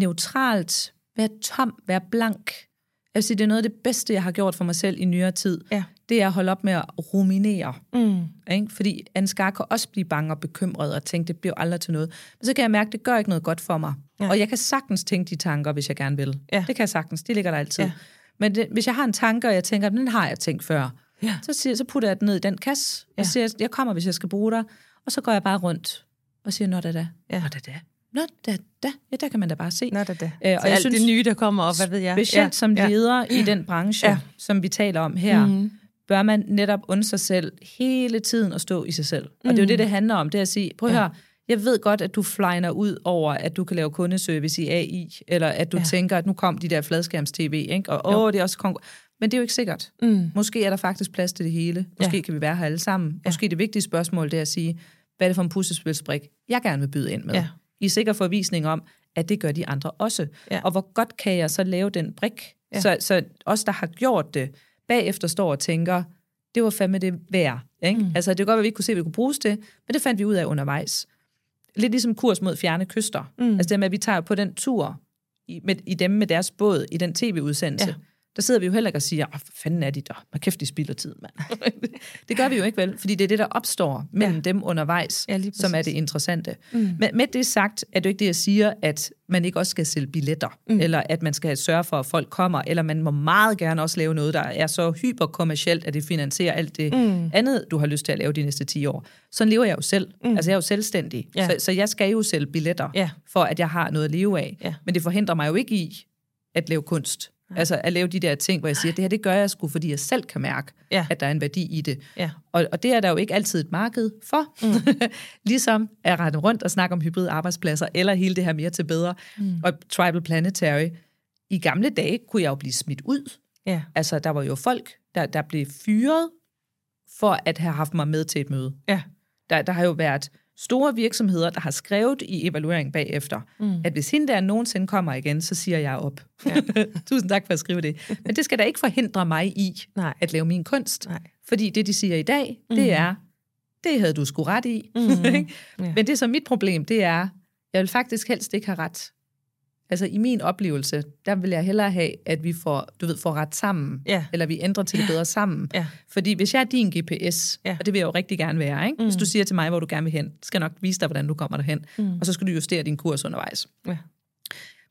neutralt, være tom, være blank. Jeg vil sige, det er noget af det bedste, jeg har gjort for mig selv i nyere tid. Ja. Det er at holde op med at ruminere. Mm. Ikke? Fordi Ansgar kan også blive bange og bekymret og tænke, det bliver aldrig til noget. Men så kan jeg mærke, det gør ikke noget godt for mig. Ja. Og jeg kan sagtens tænke de tanker, hvis jeg gerne vil. Ja. Det kan jeg sagtens. De ligger der altid. Ja. Men det, hvis jeg har en tanke, og jeg tænker, den har jeg tænkt før, Ja. så, siger, så putter jeg den ned i den kasse, Ja. og siger, jeg kommer, hvis jeg skal bruge dig. Og så går jeg bare rundt og siger, nå da da, Ja. nå da da, nå da da. Ja, der kan man da bare se. Nå, da, da. Øh, og og jeg alt synes- det nye, der kommer op, hvad ved jeg? Specielt ja. som leder i den branche, Ja. ja. som vi taler om her, Mhm. mm. bør man netop undre sig selv hele tiden at stå i sig selv. Og det er jo det, det handler om, det er at sige, prøv at Ja. høre, jeg ved godt, at du flyner ud over, at du kan lave kundeservice i AI, eller at du Ja. ja. tænker, at nu kom de der fladskærms-tv, ikke? og åh, det er også konkur- Men det er jo ikke sikkert. Mm. Måske er der faktisk plads til det hele. Måske Ja. kan vi være her alle sammen. Måske det vigtige spørgsmål, det er at sige, hvad er det for en puslespilsbrik, jeg gerne vil byde ind med? Ja. I er sikker forvisning om, at det gør de andre også. Ja. Og hvor godt kan jeg så lave den brik? Ja. Så, så os, der har gjort det, bagefter står og tænker, det var fandme det værd. Ikke? Mm. Altså, det kan godt være, vi ikke kunne se, at vi kunne bruges det, men det fandt vi ud af undervejs. Lidt ligesom kurs mod fjerne kyster. Mm. Altså det med, at vi tager på den tur i, med, i dem med deres båd, i den tv-udsendelse. Ja. Der sidder vi jo heller ikke og siger, hvad fanden er de der? Hvad kæft, de spilder tid, mand. det gør vi jo ikke vel, fordi det er det, der opstår mellem Ja. dem undervejs, Ja, som er det interessante. Mm. Men med det sagt, er det jo ikke det, jeg siger, at man ikke også skal sælge billetter, mm. eller at man skal sørge for, at folk kommer, eller man må meget gerne også lave noget, der er så hyperkommercielt, at det finansierer alt det mm. andet, du har lyst til at lave de næste 10 år. Sådan lever jeg jo selv. Mm. Altså, jeg er jo selvstændig, Ja. så, så jeg skal jo sælge billetter, Ja. for at jeg har noget at leve af. Ja. Men det forhindrer mig jo ikke i at lave kunst. Altså at lave de der ting, hvor jeg siger, det her, det gør jeg sgu, fordi jeg selv kan mærke, Ja. at der er en værdi i det. Ja. Og, og det er der jo ikke altid et marked for. Mm. ligesom at rette rundt og snakke om hybride arbejdspladser, eller hele det her mere til bedre. Mm. Og Tribal Planetary. I gamle dage kunne jeg jo blive smidt ud. Ja. Altså, der var jo folk, der, der blev fyret for at have haft mig med til et møde. Ja. Der, der har jo været store virksomheder, der har skrevet i evaluering bagefter, mm. at hvis hende der nogensinde kommer igen, så siger jeg op. Ja. Tusind tak for at skrive det. Men det skal da ikke forhindre mig i Nej. at lave min kunst. Nej. Fordi det, de siger i dag, det Mhm. er, det havde du sgu ret i. Ja. Men det, som mit problem, det er, jeg vil faktisk helst ikke have ret. Altså i min oplevelse, der vil jeg hellere have, at vi får, du ved, får ret sammen. Ja. Eller vi ændrer til det bedre sammen. Ja. Fordi hvis jeg er din GPS, Ja. og det vil jeg jo rigtig gerne være, ikke? hvis Mm. du siger til mig, hvor du gerne vil hen, skal jeg nok vise dig, hvordan du kommer derhen. Mm. Og så skal du justere din kurs undervejs. Ja.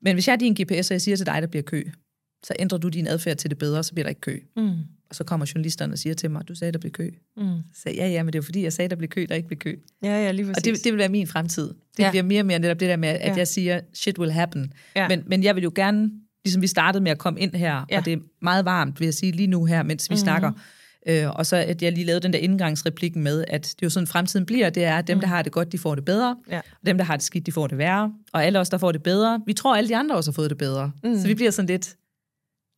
Men hvis jeg er din GPS, og jeg siger til dig, der bliver kø, så ændrer du din adfærd til det bedre, så bliver der ikke kø. Mm. Og så kommer journalisterne og siger til mig, du sagde, der blev kø. Mm. Så sagde ja, ja, men det er jo fordi, jeg sagde, der blev kø, der ikke blev kø. Ja, ja, lige præcis. Og det, det vil være min fremtid. Det Ja. bliver mere og mere netop det der med, at Ja. jeg siger, shit will happen. Ja. Men, men jeg vil jo gerne, ligesom vi startede med at komme ind her, Ja. og det er meget varmt, vil jeg sige, lige nu her, mens vi Mhm. mm-hmm. snakker. Øh, og så at jeg lige lavede den der indgangsreplikken med, at det er jo sådan, fremtiden bliver, det er, at dem, Mhm. der har det godt, de får det bedre. Ja. Og dem, der har det skidt, de får det værre. Og alle os, der får det bedre, vi tror, alle de andre også har fået det bedre. Mm. Mm. Så vi bliver sådan lidt,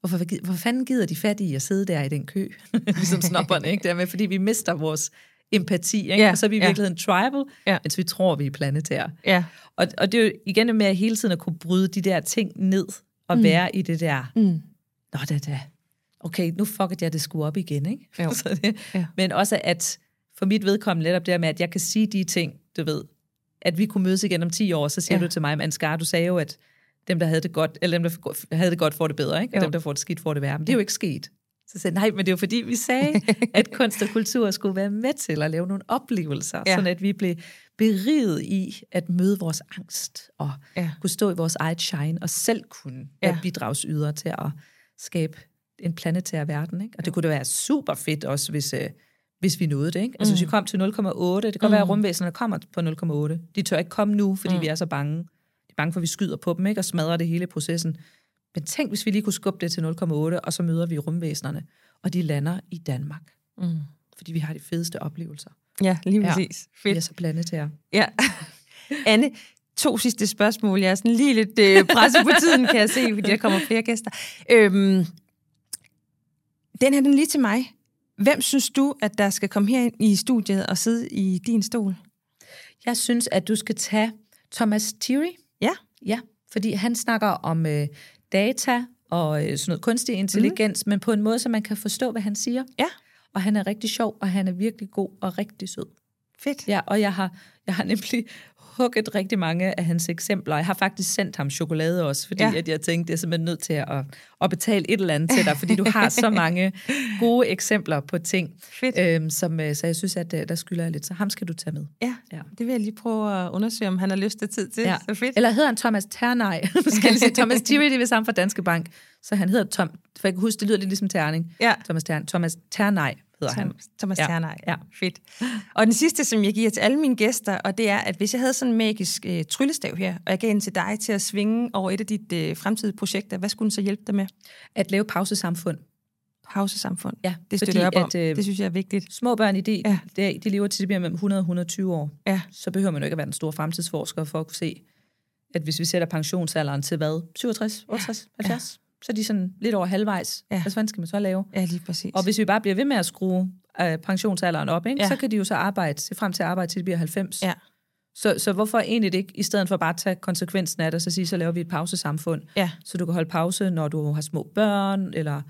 hvorfor, hvor fanden gider de fattige at sidde der i den kø? ligesom snopperne, ikke? Dermed, fordi vi mister vores empati, ikke? Ja, og så er vi i ja. virkeligheden tribal, Ja. mens vi tror, vi er planetære. Ja. Og, og det er jo igen med at hele tiden at kunne bryde de der ting ned, og Mm. være i det der, Mm. nå da da, okay, nu fuckede jeg det sgu op igen, ikke? Jo. så det, Ja. Men også at, for mit vedkommende netop det med, at jeg kan sige de ting, du ved, at vi kunne mødes igen om 10 år, så siger ja. du til mig, Ansgar, du sagde jo, at dem, der havde det godt, eller dem, der havde det godt, får det bedre, ikke? Og Jo. dem, der får det skidt, får det værre. Men det er jo ikke sket. Så sagde nej, men det er jo fordi, vi sagde, at kunst og kultur skulle være med til at lave nogle oplevelser, Ja. sådan at vi blev beriget i at møde vores angst, og Ja. kunne stå i vores eget shine, og selv kunne Ja. være bidragsyder til at skabe en planetær verden. Ikke? Og det kunne da være super fedt også, hvis, øh, hvis vi nåede det. Ikke? Altså Mm. hvis vi kom til 0,8, det kan godt være, at rumvæsenerne kommer på 0,8. De tør ikke komme nu, fordi Mm. vi er så bange. Er bange for, at vi skyder på dem ikke? og smadrer det hele processen. Men tænk, hvis vi lige kunne skubbe det til 0,8, og så møder vi rumvæsenerne, og de lander i Danmark. Mm. Fordi vi har de fedeste oplevelser. Ja, lige Ja. præcis. Vi er Fedt. så planetære. Ja. Anne, to sidste spørgsmål. Jeg er sådan lige lidt øh, presset på tiden, kan jeg se, fordi der kommer flere gæster. Øhm, den her den lige til mig. Hvem synes du, at der skal komme herind i studiet og sidde i din stol? Jeg synes, at du skal tage Thomas Thierry. Ja. Fordi han snakker om øh, data og øh, sådan noget kunstig intelligens, mm. men på en måde, så man kan forstå, hvad han siger. Ja. Og han er rigtig sjov, og han er virkelig god og rigtig sød. Fedt. Ja, og jeg har, jeg har nemlig hugget rigtig mange af hans eksempler. Jeg har faktisk sendt ham chokolade også, fordi ja. at jeg tænkte, det er simpelthen nødt til at, at betale et eller andet til dig, fordi du har så mange gode eksempler på ting, Fedt. øhm, som, øh, så jeg synes, at øh, der skylder jeg lidt. Så ham skal du tage med. Ja, Ja. det vil jeg lige prøve at undersøge, om han har lyst til tid til. Ja. Så fedt. Eller hedder han Thomas Ternej? skal jeg sige. Thomas er vist ham fra Danske Bank. Så han hedder Tom, for jeg kan huske, det lyder lidt ligesom Terning. Ja. Thomas, Tern, Thomas Ternej hedder han. Thomas, Ja. ja. Ternej. Ja. Fedt. Og den sidste, som jeg giver til alle mine gæster, og det er, at hvis jeg havde sådan en magisk øh, tryllestav her, og jeg gav den til dig til at svinge over et af dit øh, fremtidige projekter, hvad skulle den så hjælpe dig med? At lave pausesamfund. Pausesamfund. Ja, Det støtter jeg op om. at, øh, Det synes jeg er vigtigt. Små børn i de, Ja. ja. de lever til de bliver mellem 100 og 120 år. Ja. Så behøver man jo ikke at være den store fremtidsforsker for at kunne se, at hvis vi sætter pensionsalderen til hvad? 67, 68, 70? Så er de sådan lidt over halvvejs. Ja. Hvad fanden skal man så lave? Ja, lige præcis. Og hvis vi bare bliver ved med at skrue øh, pensionsalderen op, ikke? Ja. Ja. så kan de jo så arbejde, se frem til at arbejde til de bliver 90. Ja. Så, så hvorfor egentlig ikke, i stedet for bare at tage konsekvensen af det, og så sige, så laver vi et pausesamfund, Ja. så du kan holde pause, når du har små børn, eller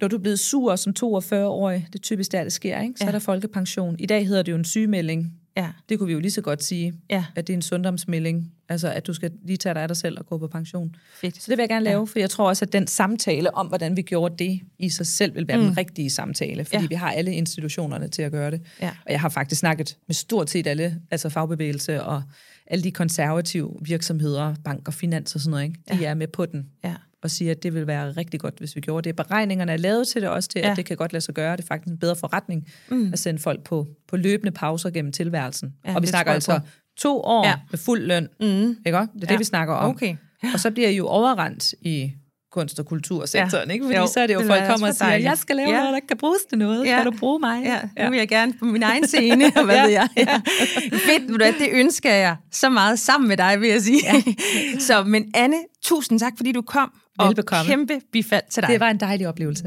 når du er blevet sur som 42-årig, det er typisk der, det sker, ikke? så Ja. er der folkepension. I dag hedder det jo en sygemelding. Ja. Det kunne vi jo lige så godt sige, Ja. at det er en sundhedsmelding, altså at du skal lige tage dig af dig selv og gå på pension. Fedt. Så det vil jeg gerne lave, for jeg tror også, at den samtale om, hvordan vi gjorde det i sig selv, vil være mm. den rigtige samtale, fordi Ja. ja. vi har alle institutionerne til at gøre det. Ja. Og jeg har faktisk snakket med stort set alle, altså fagbevægelse og alle de konservative virksomheder, bank og finans og sådan noget, ikke? de ja. er med på den Ja. og siger, at det vil være rigtig godt, hvis vi gjorde det. Beregningerne er lavet til det også til, Ja. ja. at det kan godt lade sig gøre. Det er faktisk en bedre forretning mm. at sende folk på, på løbende pauser gennem tilværelsen. Ja, og vi snakker altså på. To år Ja. ja. med fuld løn. Mm. Ikke? også? Det er Ja. det, vi snakker om. Okay. Og så bliver I jo overrendt i kunst- og kultursektoren, Ja. ikke? Fordi Jo, så er det jo, det folk kommer og siger, dejligt. jeg skal lave Ja. ja. noget, der kan bruges til noget. Ja. Ja. Kan du bruge mig? Ja, nu vil jeg gerne på min egen scene, og hvad Ja. ved jeg. Ja. Fedt, hvad, det ønsker jeg så meget sammen med dig, vil jeg sige. Ja. Så, men Anne, tusind tak, fordi du kom, Velbekomme. og kæmpe bifald til dig. Det var en dejlig oplevelse.